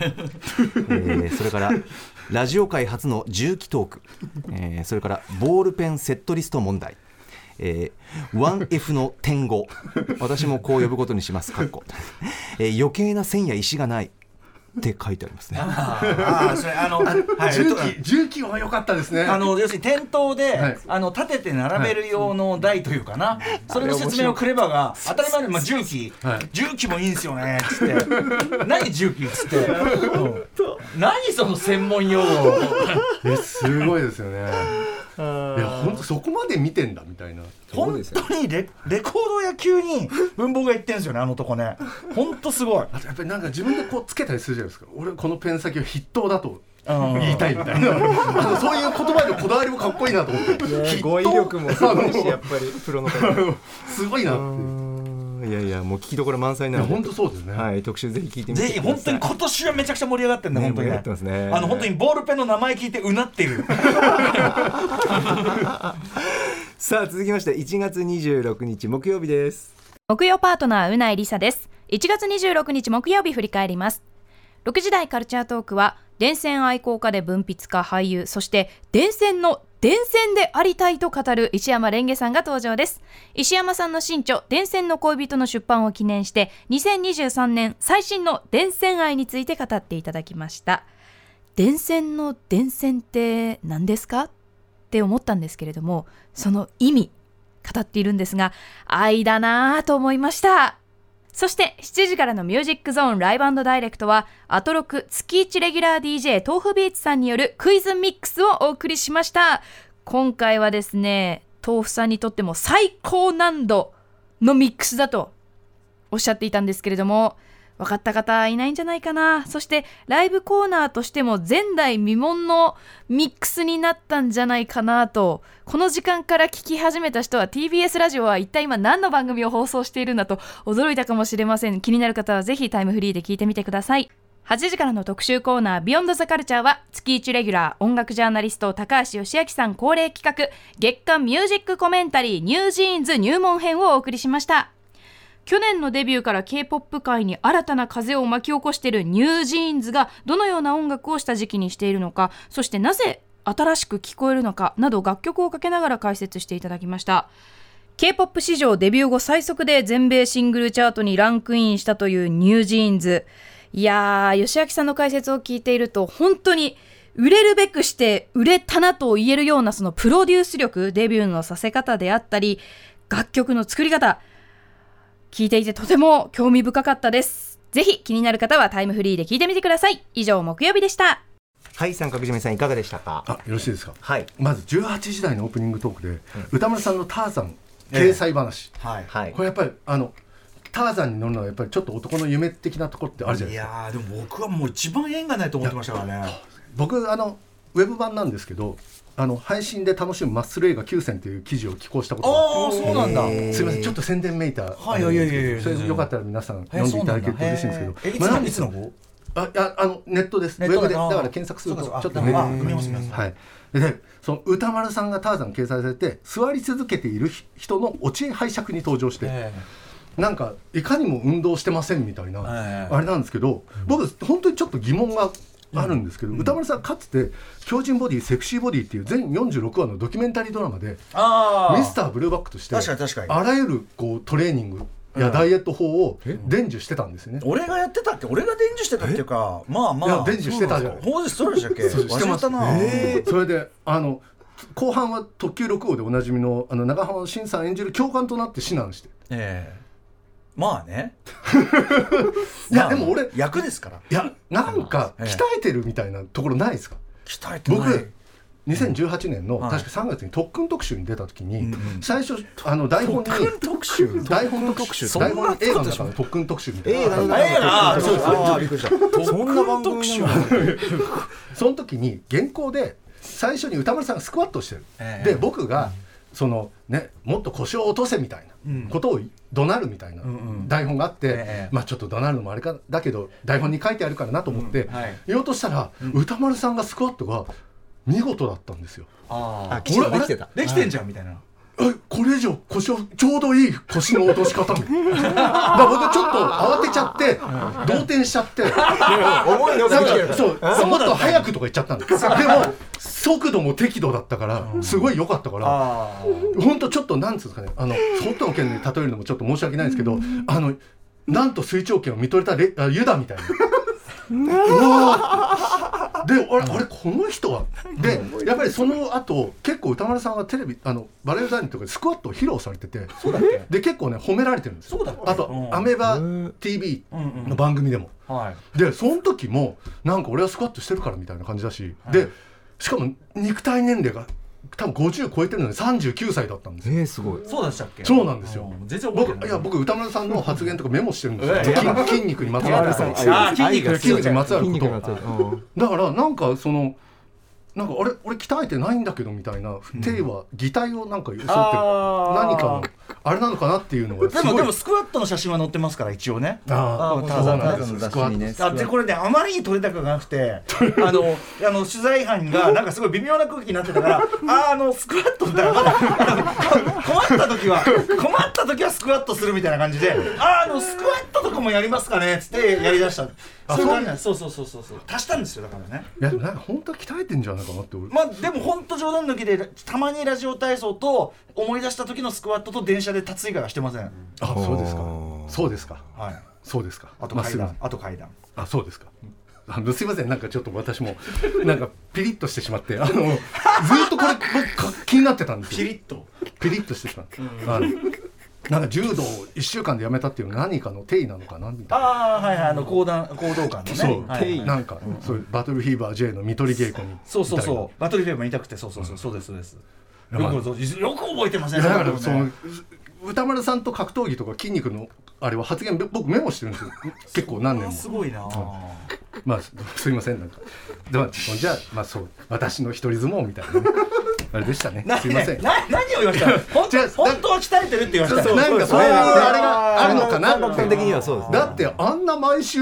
ーそれからラジオ界初の重機トーク、えーそれからボールペンセットリスト問題。えー、1F の点5私もこう呼ぶことにします。かっこ、えー余計な線や石がない。って書いてありますね。ああそれあのはい。重機重機は良かったですね。あの要するに店頭で、はい。あの立てて並べる用の台というかな、それの説明をクレバが当たり前に、まあ、重機、はい。重機もいいんですよねっつって。何重機っつって、うん何その専門用語。えすごいですよねいや本当そこまで見てんだみたいな本当にレレコード野球に文房が言ってんですよねあの男ね。本当すごい。あとやっぱりなんか自分でこうつけたりするじゃないですか。俺このペン先は筆頭だとうん。言いたいみたいな。あのそういう言葉のこだわりもかっこいいなと思って。語彙力もすごいしやっぱりプロの方。[LAUGHS] すごいなっていういやいやもう聞きどころ満載なの本当そうですね。はい特集ぜひ聞いてみてぜひ本当に今年はめちゃくちゃ盛り上がってるんだ、ね本当に。盛り上がってますね。あの本当にボールペンの名前聞いてうなってる。[LAUGHS] さあ続きまして1月26日木曜日です。木曜パートナーうないりさです。1月26日木曜日振り返ります。6時台カルチャートークは電線愛好家で文筆家俳優そして電線の電線でありたいと語る石山レンゲさんが登場です。石山さんの新著電線の恋人の出版を記念して2023年最新の電線愛について語っていただきました。電線の電線って何ですか？って思ったんですけれどもその意味語っているんですが愛だなぁと思いました。そして7時からのミュージックゾーンライブダイレクトはアトロク月1レギュラー DJ 豆腐ビーツさんによるクイズミックスをお送りしました。今回はですね豆腐さんにとっても最高難度のミックスだとおっしゃっていたんですけれども分かった方いないんじゃないかな。そしてライブコーナーとしても前代未聞のミックスになったんじゃないかなと。この時間から聞き始めた人は TBS ラジオは一体今何の番組を放送しているんだと驚いたかもしれません。気になる方はぜひタイムフリーで聞いてみてください。8時からの特集コーナービヨンドザカルチャーは月1レギュラー音楽ジャーナリスト高橋芳朗さん恒例企画月刊ミュージックコメンタリーニュージーンズ入門編をお送りしました。去年のデビューから K-POP 界に新たな風を巻き起こしているニュージーンズがどのような音楽を下敷きにしているのかそしてなぜ新しく聞こえるのかなど楽曲をかけながら解説していただきました。K-POP 史上デビュー後最速で全米シングルチャートにランクインしたというニュージーンズ。いやー芳朗さんの解説を聞いていると本当に売れるべくして売れたなと言えるようなそのプロデュース力デビューのさせ方であったり楽曲の作り方聞いていてとても興味深かったです。ぜひ気になる方はタイムフリーで聞いてみてください。以上木曜日でした。はい三角締めさんいかがでしたか？あよろしいですか？はい。まず18時台のオープニングトークで、歌丸さんのターザン掲載話、はい。はい。これやっぱりあのターザンに乗るのはやっぱりちょっと男の夢的なところってあるじゃないいですか。やーでも僕はもう一番縁がないと思ってましたからね。僕あのウェブ版なんですけどあの配信で楽しむマッスル映画9選という記事を寄稿したことが。あそうなんだ。ってすみません。ちょっと宣伝めいた。はいいやいやいやそれよかったら皆さん読んでいただけると嬉しいんですけど。えいつまあのいつの号あいやあのネットです。ウェブで。だから検索するとちょっとねはい。でその歌丸さんがターザン掲載されて座り続けている人のお知恵拝借に登場して、えなんかいかにも運動してませんみたいな、ええ。あれなんですけど、僕本当にちょっと疑問があるんですけど、歌丸さんかつて「強靭ボディセクシーボディ」っていう全46話のドキュメンタリードラマであミスターブルーバックとして確かに確かに。あらゆるこうトレーニングやダイエット法を伝授してたんですよね。俺がやってたっけ？俺が伝授してたっていうかまあまあ。伝授してたじゃんほうですそうでしたっけ？してまたな。それであの後半は特急6号でおなじみのあの長浜慎さん演じる教官となって指南して。ええまあね。[LAUGHS] いやまあでも俺役ですから。いやなんかええ。鍛えてるみたいなところないですか？鍛えて僕2018年のはい確か3月に特訓特集に出た時に、うんうん。最初あの台本に特訓特集？台本特集台本に映画の中の特訓特集みたいな。映画の映画？あそうですあーびっくりした。そんな番組なのその時に原稿で最初に歌丸さんがスクワットをしてる、ええ。で僕が、そのねもっと腰を落とせみたいなことを怒鳴るみたいな台本があって、ええ。まあちょっと怒鳴るのもあれかだけど台本に書いてあるからなと思って、うんはい。言おうとしたら、歌丸さんがスクワットが見事だったんですよ。ああできてた。できてんじゃんみたいなえこれ以上腰をちょうどいい腰の落とし方み [LAUGHS] だから僕ちょっと慌てちゃって動転しちゃって。[LAUGHS] 思いのそうもっと早くとか言っちゃったんです。でも速度も適度だったからすごい良かったからあ本当ちょっとなんつうんですかねあの北斗の拳で例えるのもちょっと申し訳ないんですけどあのなんと水長剣を見とれたレあユダみたいな。うわーであれあれこの人は？でやっぱりその後結構歌丸さんはテレビあのバレエダインとかでスクワットを披露されててで結構ね褒められてるんですよ。そうだっけ？あと、うんアメバ TV の番組でも、はい。でその時もなんか俺はスクワットしてるからみたいな感じだし、でしかも肉体年齢が多分50超えてるのに39歳だったんですよ。えー、すごい。そうでしたっけ？そうなんですよ。うん全然覚えてない。僕いや僕歌丸さんの発言とかメモしてるんですよ、ええ筋筋肉にまつわる。筋肉。が筋肉にまつわること。筋肉がついてうん。だからなんかそのなんかあれ俺鍛えてないんだけどみたいな手は擬態をなんか装って何かのあれなのかなっていうのがでもでもスクワットの写真は載ってますから一応ね。あーターザンそう。なんですよスクワットねあでこれねあまりに取れ高がなくて [LAUGHS] あのあの取材班が [LAUGHS] なんかすごい微妙な空気になってたからあーあのスクワットだから困った時は困った時はスクワットするみたいな感じであーあのスクワットとかもやりますかねっつってやりだした。あそうそうそうそうそうそう。足したんですよだからね。いやでもなんか本当は鍛えてんじゃないかなって俺。まあでも本当冗談抜きでたまにラジオ体操と思い出した時のスクワットと電車で立つ以外はしてません。あそうですか。ー。そうですか。はい。そうですか。あとまっすぐ。階段あと階段。あそうですか。あのすいません。なんかちょっと私もなんかピリッとしてしまってあのずーっとこれ気になってたんですよ。ピリッと。ピリッとしてしまって、あのなんか柔道を1週間でやめたっていうのは何かの定位なのかなみたいな。ああはいはいあの講談講道館のね。そう、はい。はいなんか、そういうバトルフィーバー J の見取り稽古にそうそうそう。バトルフェイバー言いたくてそうそうそう。そうですそうです。よまあく覚えてませんだからその歌丸さんと格闘技とか筋肉のあれは発言僕メモしてるんですよ。結構何年も。すごいな。まあすすいませんなんか。でもじゃあまあそう私の一人相撲みたいなねあれでしたね。なすいません。な何を言いました [LAUGHS] 本当本当は鍛えてるって言いましたなんかそういう。あれがあるのかな？感覚的にはそうですね。だってあんな毎週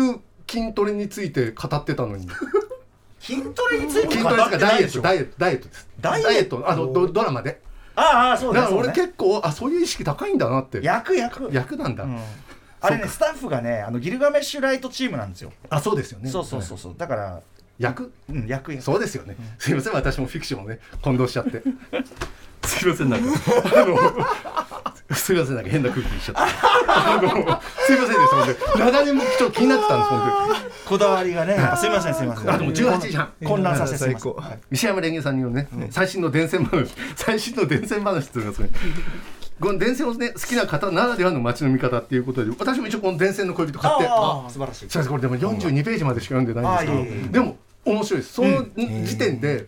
筋トレについて語ってたのに。[LAUGHS] 筋トレについて筋語ってないでしょ。ット。ダイエット。ダイエットです。ダイエット。あのドドラマで。ああそうだから俺だそうね。結構あそういう意識高いんだなって。役役。役なんだ、うん。あれねスタッフがねあのギルガメッシュライトチームなんですよ。あそうですよね。そうそうそうそう。だから役？うん役役。そうですよね、すいません私もフィクションをね混同しちゃって。すいませんなんか。あのすいませんなんか変な空気にしちゃって。あのすいませんでした本当に。長年もちょっと気になってたんです本こだわりがねあすいませんすいません。あでも18時半。混乱させて最高。はい。西山レンゲさんによるね、最新の伝線話最新の伝線話っていうのがそれこの伝線をね好きな方ならではの街の見方っていうことで私も一応この伝線の恋人買って。ああ素晴らしい。すいませんこれでも42ページまでしか読んでないんですけど、でも面白いです。その時点で、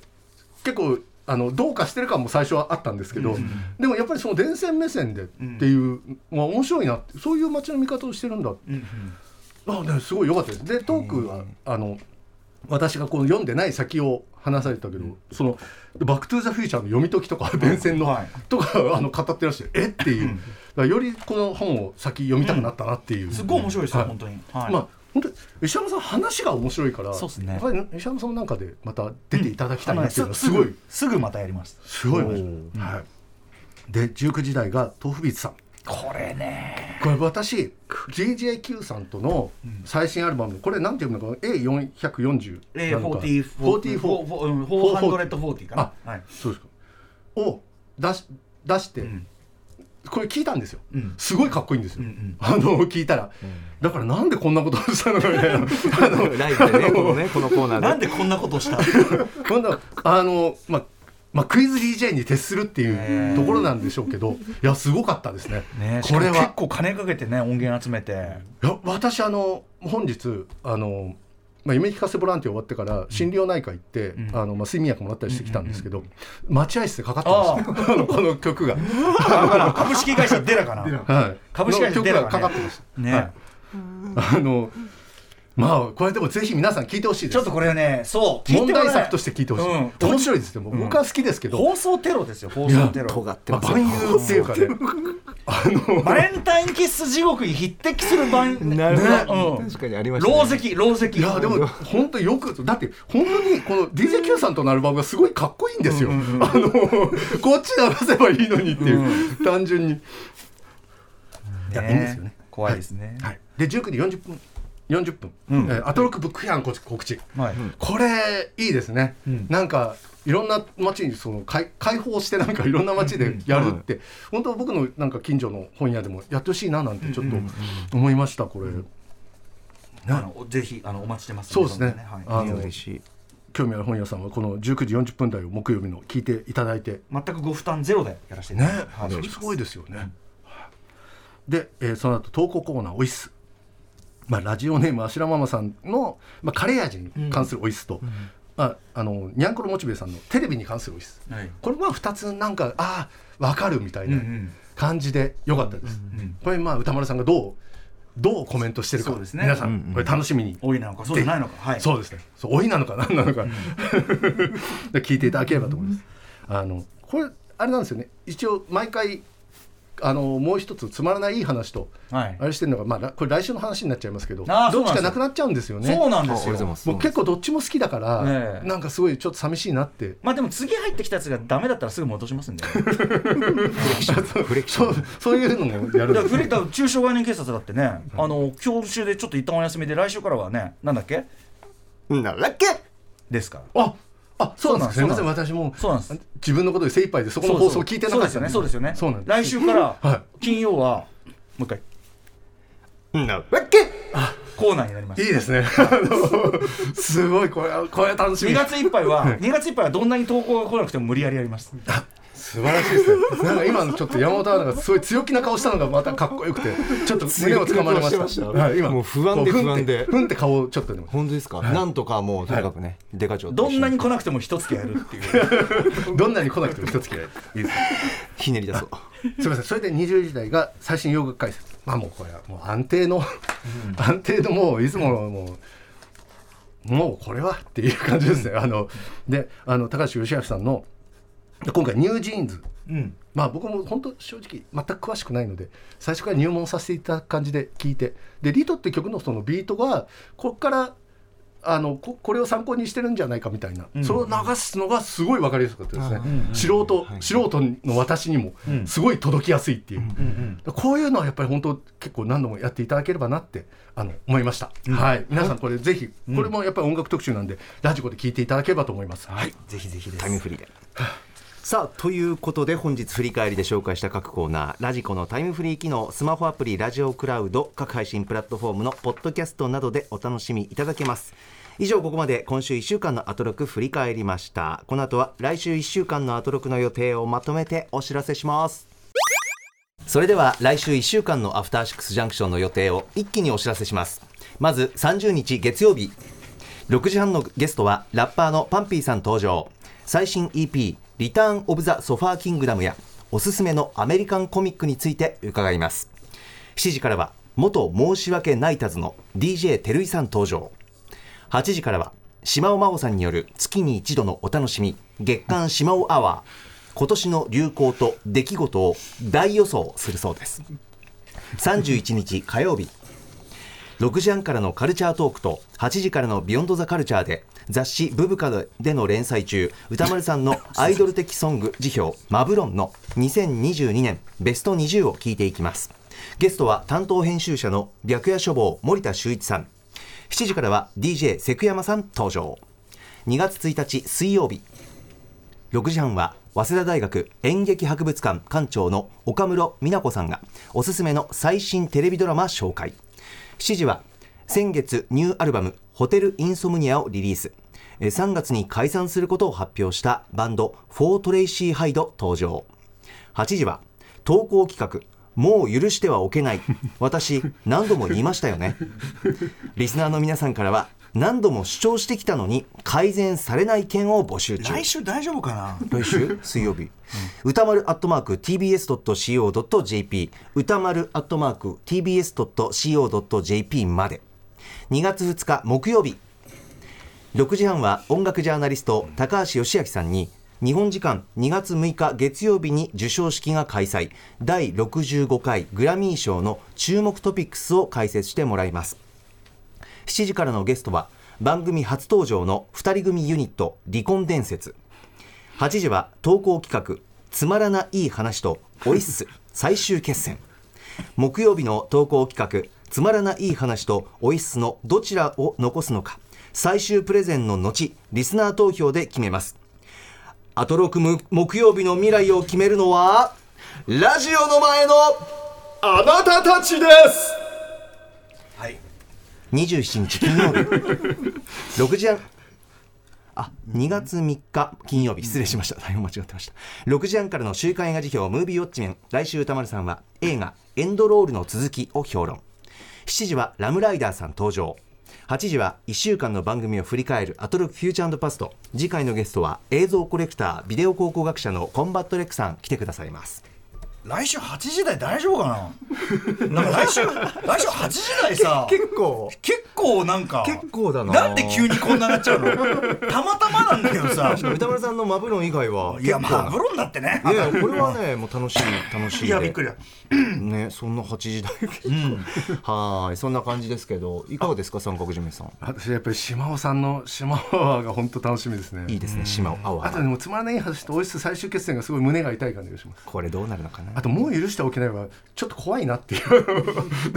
結構あのどうかしてる感も最初はあったんですけど、でもやっぱりその電線目線でっていうのは面白いなってそういう街の見方をしてるんだ、あね、すごい良かったです。でトークは、あの私がこう読んでない先を話されたけど、その「バック・トゥ・ザ・フューチャー」の読み解きとか電線の、はいとかあの語ってらっしゃるえっていう、よりこの本を先読みたくなったなっていう、すごい面白いですよ、はい。本当に。はい。まあ本当に石山さん話が面白いからそうっすね。やっぱり石山さんなんかでまた出ていただきたいなっていうのはすごい、すぐまたやります。すごい。はい、で19時代が豆腐ビーツさん。これね。これ私 JJQ さんとの最新アルバムこれなんていうのかな？A440 えー、なのか40、44、44 440かな。はい。そうですか。を出し出して、んこれ聞いたんですよ、うん。すごいかっこいいんですよ、うんうん。あの聞いたら、だからなんでこんなことをしたのかみたいな。あ [LAUGHS] のライブでねこのねこのコーナーで。なんでこんなことをした？今度はあのまあまあ、クイズ DJ に徹するっていうところなんでしょうけど、いやすごかったですね。ねこれは。結構金かけてね音源集めて。いや私あの本日あの、まあ、夢聞かせボランティア終わってから心療内科行って、ん。あのまあ、睡眠薬もらったりしてきたんですけど、待合室でかかってました。あ [LAUGHS] のこの曲が。株式会社デラかな。[LAUGHS] はい、株式会社デラかかってました。ね。はい。あのまあこれでもぜひ皆さん聞いてほしいです。ちょっとこれね、そう、問題作として聞いてほしい。うん面白いですよ。僕は好きですけど、放送テロですよ、放送テロ。尖ってますよ万有っていうかね、あのバレンタインキッス地獄に匹敵する番なるほどねうん確かにありましたねろう石、ろう石。いやでも本当よくだって本当にこの DJQ さんとのアルバムがすごいかっこいいんですよ。あのこっちで流せばいいのにっていう、単純に。いやいいんですよね。怖いですね。はい。で19時40分40分、うん。えーアトロックブックフェアの告知。はい。これいいですね。うん。なんかいろんな街にその開開放してなんかいろんな街でやるって、本当僕のなんか近所の本屋でもやってほしいななんてちょっと思いましたこれ。あのぜひあのお待ちしてます。そうですね。はい。あの嬉しい。興味ある本屋さんはこの19時40分台を木曜日の聞いていただいて。全くご負担ゼロでやらせていねただきます。はい。それすごいですよね。はい。で、えーその後投稿コーナー「おいっす」まあ、ラジオネームあしらママさんの、まあ、カレー味に関するおいっすと、まあ、あのにゃんころモチベさんのテレビに関するおいっすはい。これまあ2つなんかああ分かるみたいなうんうん感じでよかったです。うんこれまあ歌丸さんがどうどうコメントしてるかね皆さうんうんんこれ楽しみに多いなのかそうじゃないのか。はい。そうですね。そう老いなのか何なのか、[LAUGHS] で聞いていただければと思います。あのこれあれなんですよね。一応毎回あのもう一つつまらないいい話とはいあ。れしてるのがまあらこれ来週の話になっちゃいますけど、どっちかなくなっちゃうんですよね。そうなんですよ僕結構どっちも好きだから、ええなんかすごいちょっと寂しいなって。まあでも次入ってきたやつがダメだったらすぐ戻しますんで。[LAUGHS] そうそういうのもやるフリーだ中小概念警察だってね、あの教習でちょっと一旦お休みで来週からはね、なんだっけ？ならっけ？ですから。ああそうなんです。すみません私もそうなんです。自分のことで精一杯でそこの放送を聞いてなかったんそうですよね。そうですよね。そうなんです。来週からは金曜はもう一回ならっけコーナーになります。いいですね。すごいこれこれ楽しみ。2月いっぱいは2月いっぱいはどんなに投稿が来なくても無理やりやります。素晴らしいですね。なんか今のちょっと山本アナがすごい強気な顔したのがまたかっこよくて、ちょっと胸をつかまれました。はい、今もう不安でこふんって不安でふんって顔をちょっとね本当ですか、なんとかもうとにかくね、デカ長とどんなに来なくても一月やるっていう。どんなに来なくても一つ嫌い。いいですね。ひねり出そう [LAUGHS] すみません。それで20時代が最新洋楽解説。まあもうこれはもう安定の、安定のもういつものもうもうこれはっていう感じですね。あのであの高橋義明さんの今回ニュージーンズ。うん。まあ僕も本当正直全く詳しくないので最初から入門させていただく感じで聞いて。でリトって曲のそのビートがここからあのここれを参考にしてるんじゃないかみたいな、うん。それを流すのがすごい分かりやすかったですね、うん素人、はい。素人の私にもうん。すごい届きやすいっていう、うんうん。こういうのはやっぱり本当結構何度もやっていただければなってあの思いました、はい。皆さんこれぜひこれもやっぱり音楽特集なんでラジコで聞いていただければと思います、はい。ぜひぜひです。タイムフリーで。さあということで本日振り返りで紹介した各コーナー。ラジコのタイムフリー機能スマホアプリラジオクラウド各配信プラットフォームのポッドキャストなどでお楽しみいただけます。以上ここまで今週1週間のアトロク振り返りました。この後は来週1週間のアトロクの予定をまとめてお知らせします。それでは来週1週間のアフターシックスジャンクションの予定を一気にお知らせします。まず30日月曜日。6時半のゲストはラッパーのパンピーさん登場。最新 EP リターン・オブ・ザ・ソファー・キングダムやおすすめのアメリカンコミックについて伺います。7時からは元申し訳ナイタズの DJ 照井さん登場。8時からは島尾真央さんによる月に一度のお楽しみ月刊島尾アワー今年の流行と出来事を大予想するそうです。31日火曜日6時半からのカルチャートークと8時からのビヨンドザカルチャーで雑誌ブブカでの連載中歌丸さんの [LAUGHS] アイドル的ソング辞表マブロンの2022年ベスト20を聞いていきます。ゲストは担当編集者の白夜書房森田修一さん。7時からは DJ セクヤマさん登場。2月1日水曜日。6時半は早稲田大学演劇博物館館長の岡室美奈子さんがおすすめの最新テレビドラマ紹介7時は先月ニューアルバム「ホテル・インソムニア」をリリース。3月に解散することを発表したバンドフォートレイシー・ハイド登場。8時は投稿企画もう許してはおけない。私何度も言いましたよね。リスナーの皆さんからは何度も主張してきたのに改善されない件を募集中。来週大丈夫かな？来週？[LAUGHS] 水曜日、歌丸アットマーク TBS.CO.JP 歌丸アットマーク TBS.CO.JP まで。2月2日木曜日。6時半は音楽ジャーナリスト高橋義明さんに日本時間2月6日月曜日に授賞式が開催。第65回グラミー賞の注目トピックスを解説してもらいます7時からのゲストは番組初登場の2人組ユニット離婚伝説。8時は投稿企画つまらない話とオイッス最終決戦。木曜日の投稿企画つまらない話とオイッスのどちらを残すのか。最終プレゼンの後リスナー投票で決めます。アトロクム木曜日の未来を決めるのはラジオの前のあなたたちです!27日金曜日。[LAUGHS] 6時半。あ2月3日。金曜日。失礼しました。台本間違ってました。6時半からの週刊映画時評ムービーウォッチメン。来週宇多丸さんは映画エンドロールの続きを評論。7時はラムライダーさん登場。8時は1週間の番組を振り返るアトロックフューチャーパスト。次回のゲストは映像コレクタービデオ考古学者のコンバットレックさん来てくださいます来週8時台大丈夫かな？[LAUGHS] なんか来週来週8時台さ。結構。結構なんか。結構だな。なんで急にこんななっちゃうの？たまたまなんだけどさ。歌丸さんのマブロン以外はいや結構。なまあブロンだってね。いやこれはねもう楽しい楽しい。でいやびっくりだ。ねそんな8時台はーいそんな感じですけどいかがですか？三角締めさん。私やっぱり島尾さんの島尾アワーが本当楽しみですね。いいですね島尾青あとでもつまらない話とオイス最終決戦がすごい胸が痛い感じがします。これどうなるのかな？あともう許しておけないはちょっと怖いなっていう。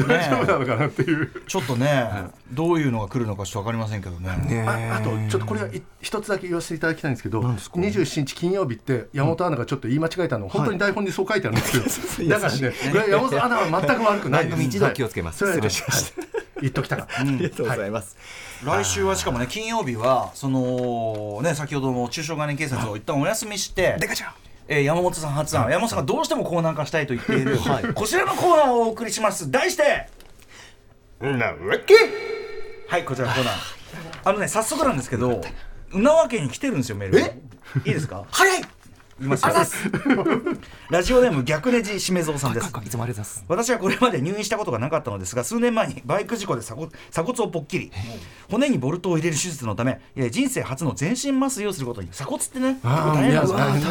大丈夫なのかなっていう。ちょっとねどういうのが来るのかちょっと分かりませんけどね。ああとちょっとこれはい一つだけ言わせていただきたいんですけど何ですか？27日金曜日って山本アナがちょっと言い間違えたの、本当に台本にそう書いてあるんですけど、[LAUGHS] だからね山本アナは全く悪くないです。一度気をつけます。はい。失礼しました。はい。言 [LAUGHS] っときたか。った、ありがとうございます。来週はしかもね金曜日はそのね先ほどの中小概念警察を一旦お休みしてデカちゃんえー山本さん発案。山本さんがどうしてもコーナー化したいと言っている、はい。こちらのコーナーをお送りします。題してなわけ？はいこちらのコーナー。あのね早速なんですけどなわけ？に来てるんですよメールいいですか？早いいきますよ。ラジオネーム逆ネジしめぞうさんです。いつもありがとうございます。私はこれまで入院したことがなかったのですが数年前にバイク事故で鎖骨鎖骨をぽっきり。骨にボルトを入れる手術のためえー人生初の全身麻酔をすることに。鎖骨ってね大変な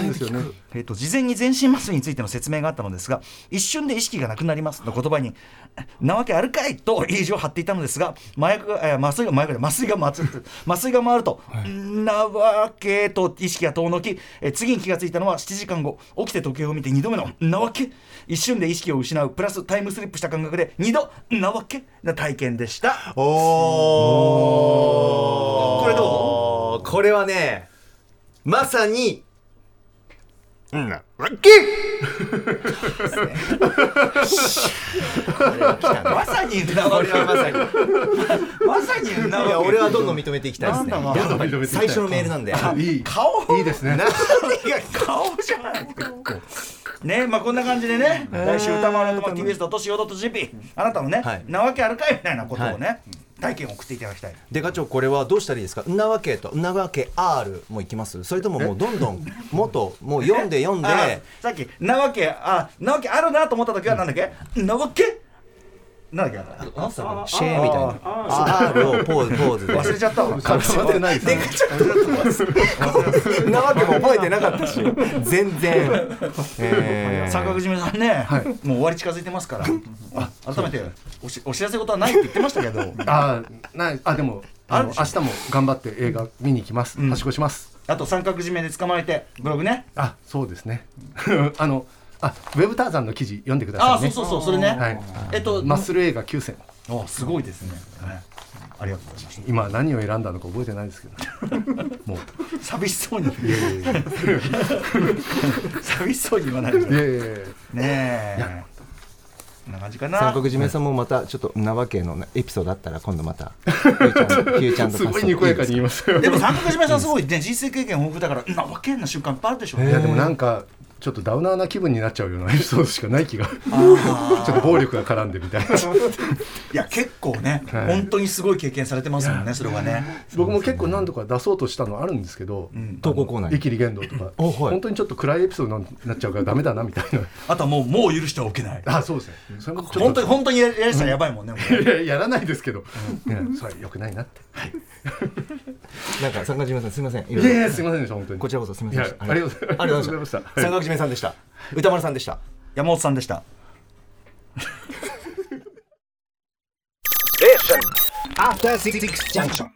んですよ。ね。えー、と事前に全身麻酔についての説明があったのですが一瞬で意識がなくなります。の言葉に「なわけあるかい!」と印状を貼っていたのですが麻薬が、えー麻酔が麻薬で麻酔が回る麻酔が回ると「なわけ」と意識が遠のき、えー次に気がついたのは7時間後。起きて時計を見て2度目の「なわけ」一瞬で意識を失う。プラスタイムスリップした感覚で2度「なわけ」な体験でした。おこれどう？これはねまさになわけまさになわけこれはまさにまさになわけいや俺はどんどん認めていきたいですね。最初のメールなんで。いい。顔？いいですね。いや顔じゃないねまあこんな感じでね来週歌丸と TBS ととしお .jp あなたのね、はい。なわけあるかいみたいなことをね、体験を送っていただきたい。で課長これはどうしたらいいですか？んなわけとんなわけ R もいきます？それとももうどんどんもっともう読んで読んであさっきなわけあなわけあるなと思った時はなんだっけ？なわけ？なんだっけ？あシェーみたいな。R をポーズポーズで。忘れちゃったわ。忘れて。ないですねんなわけも覚えてなかったし。全然、えー三角締めさんね、もう終わり近づいてますから。あ改めておしお知らせ事はないって言ってましたけど。あない。あでもあの明日も頑張って映画見に行きます、はしごしますあと三角締めで捕まえてブログね。あそうですね。[LAUGHS] あのあウェブターザンの記事読んでくださいね。あそうそうそうそれね、はい。えっとマッスル映画9選。おすごいですね、はい。ありがとうございます。今何を選んだのか覚えてないですけど。[LAUGHS] もう。寂しそうに [LAUGHS] 寂しそうに言わないでね。いやいやいやえな感じかな。三角締めさんもまたちょっとんなわけのねエピソードあったら今度またひゅうちゃんとすごいにこやかに言いますよ。でも三角締めさんすごいね人生経験豊富だからなわけな瞬間いっぱいあるでしょうね。いやでもなんかちょっとダウナーな気分になっちゃうようなエピソードしかない気が。ちょっと暴力が絡んでみたいな。いや結構ね、はい。本当にすごい経験されてますもんねそれはね。僕も結構何度か出そうとしたのあるんですけど、投稿コーナーにイキリ言動とか、はい。本当にちょっと暗いエピソードになっちゃうからダメだなみたいな。あとはもうもう許してはおけない。あそうですね。本当に本当にややりしたらやばいもんね、もうねいややらないですけど、いやそれよくないなってなんか三角締めさんすみませんいいやいやすいませんでした本当にこちらこそすみませんありがとうございました三角じめさんでした歌丸さんでした山本さんでした。After Six Junction.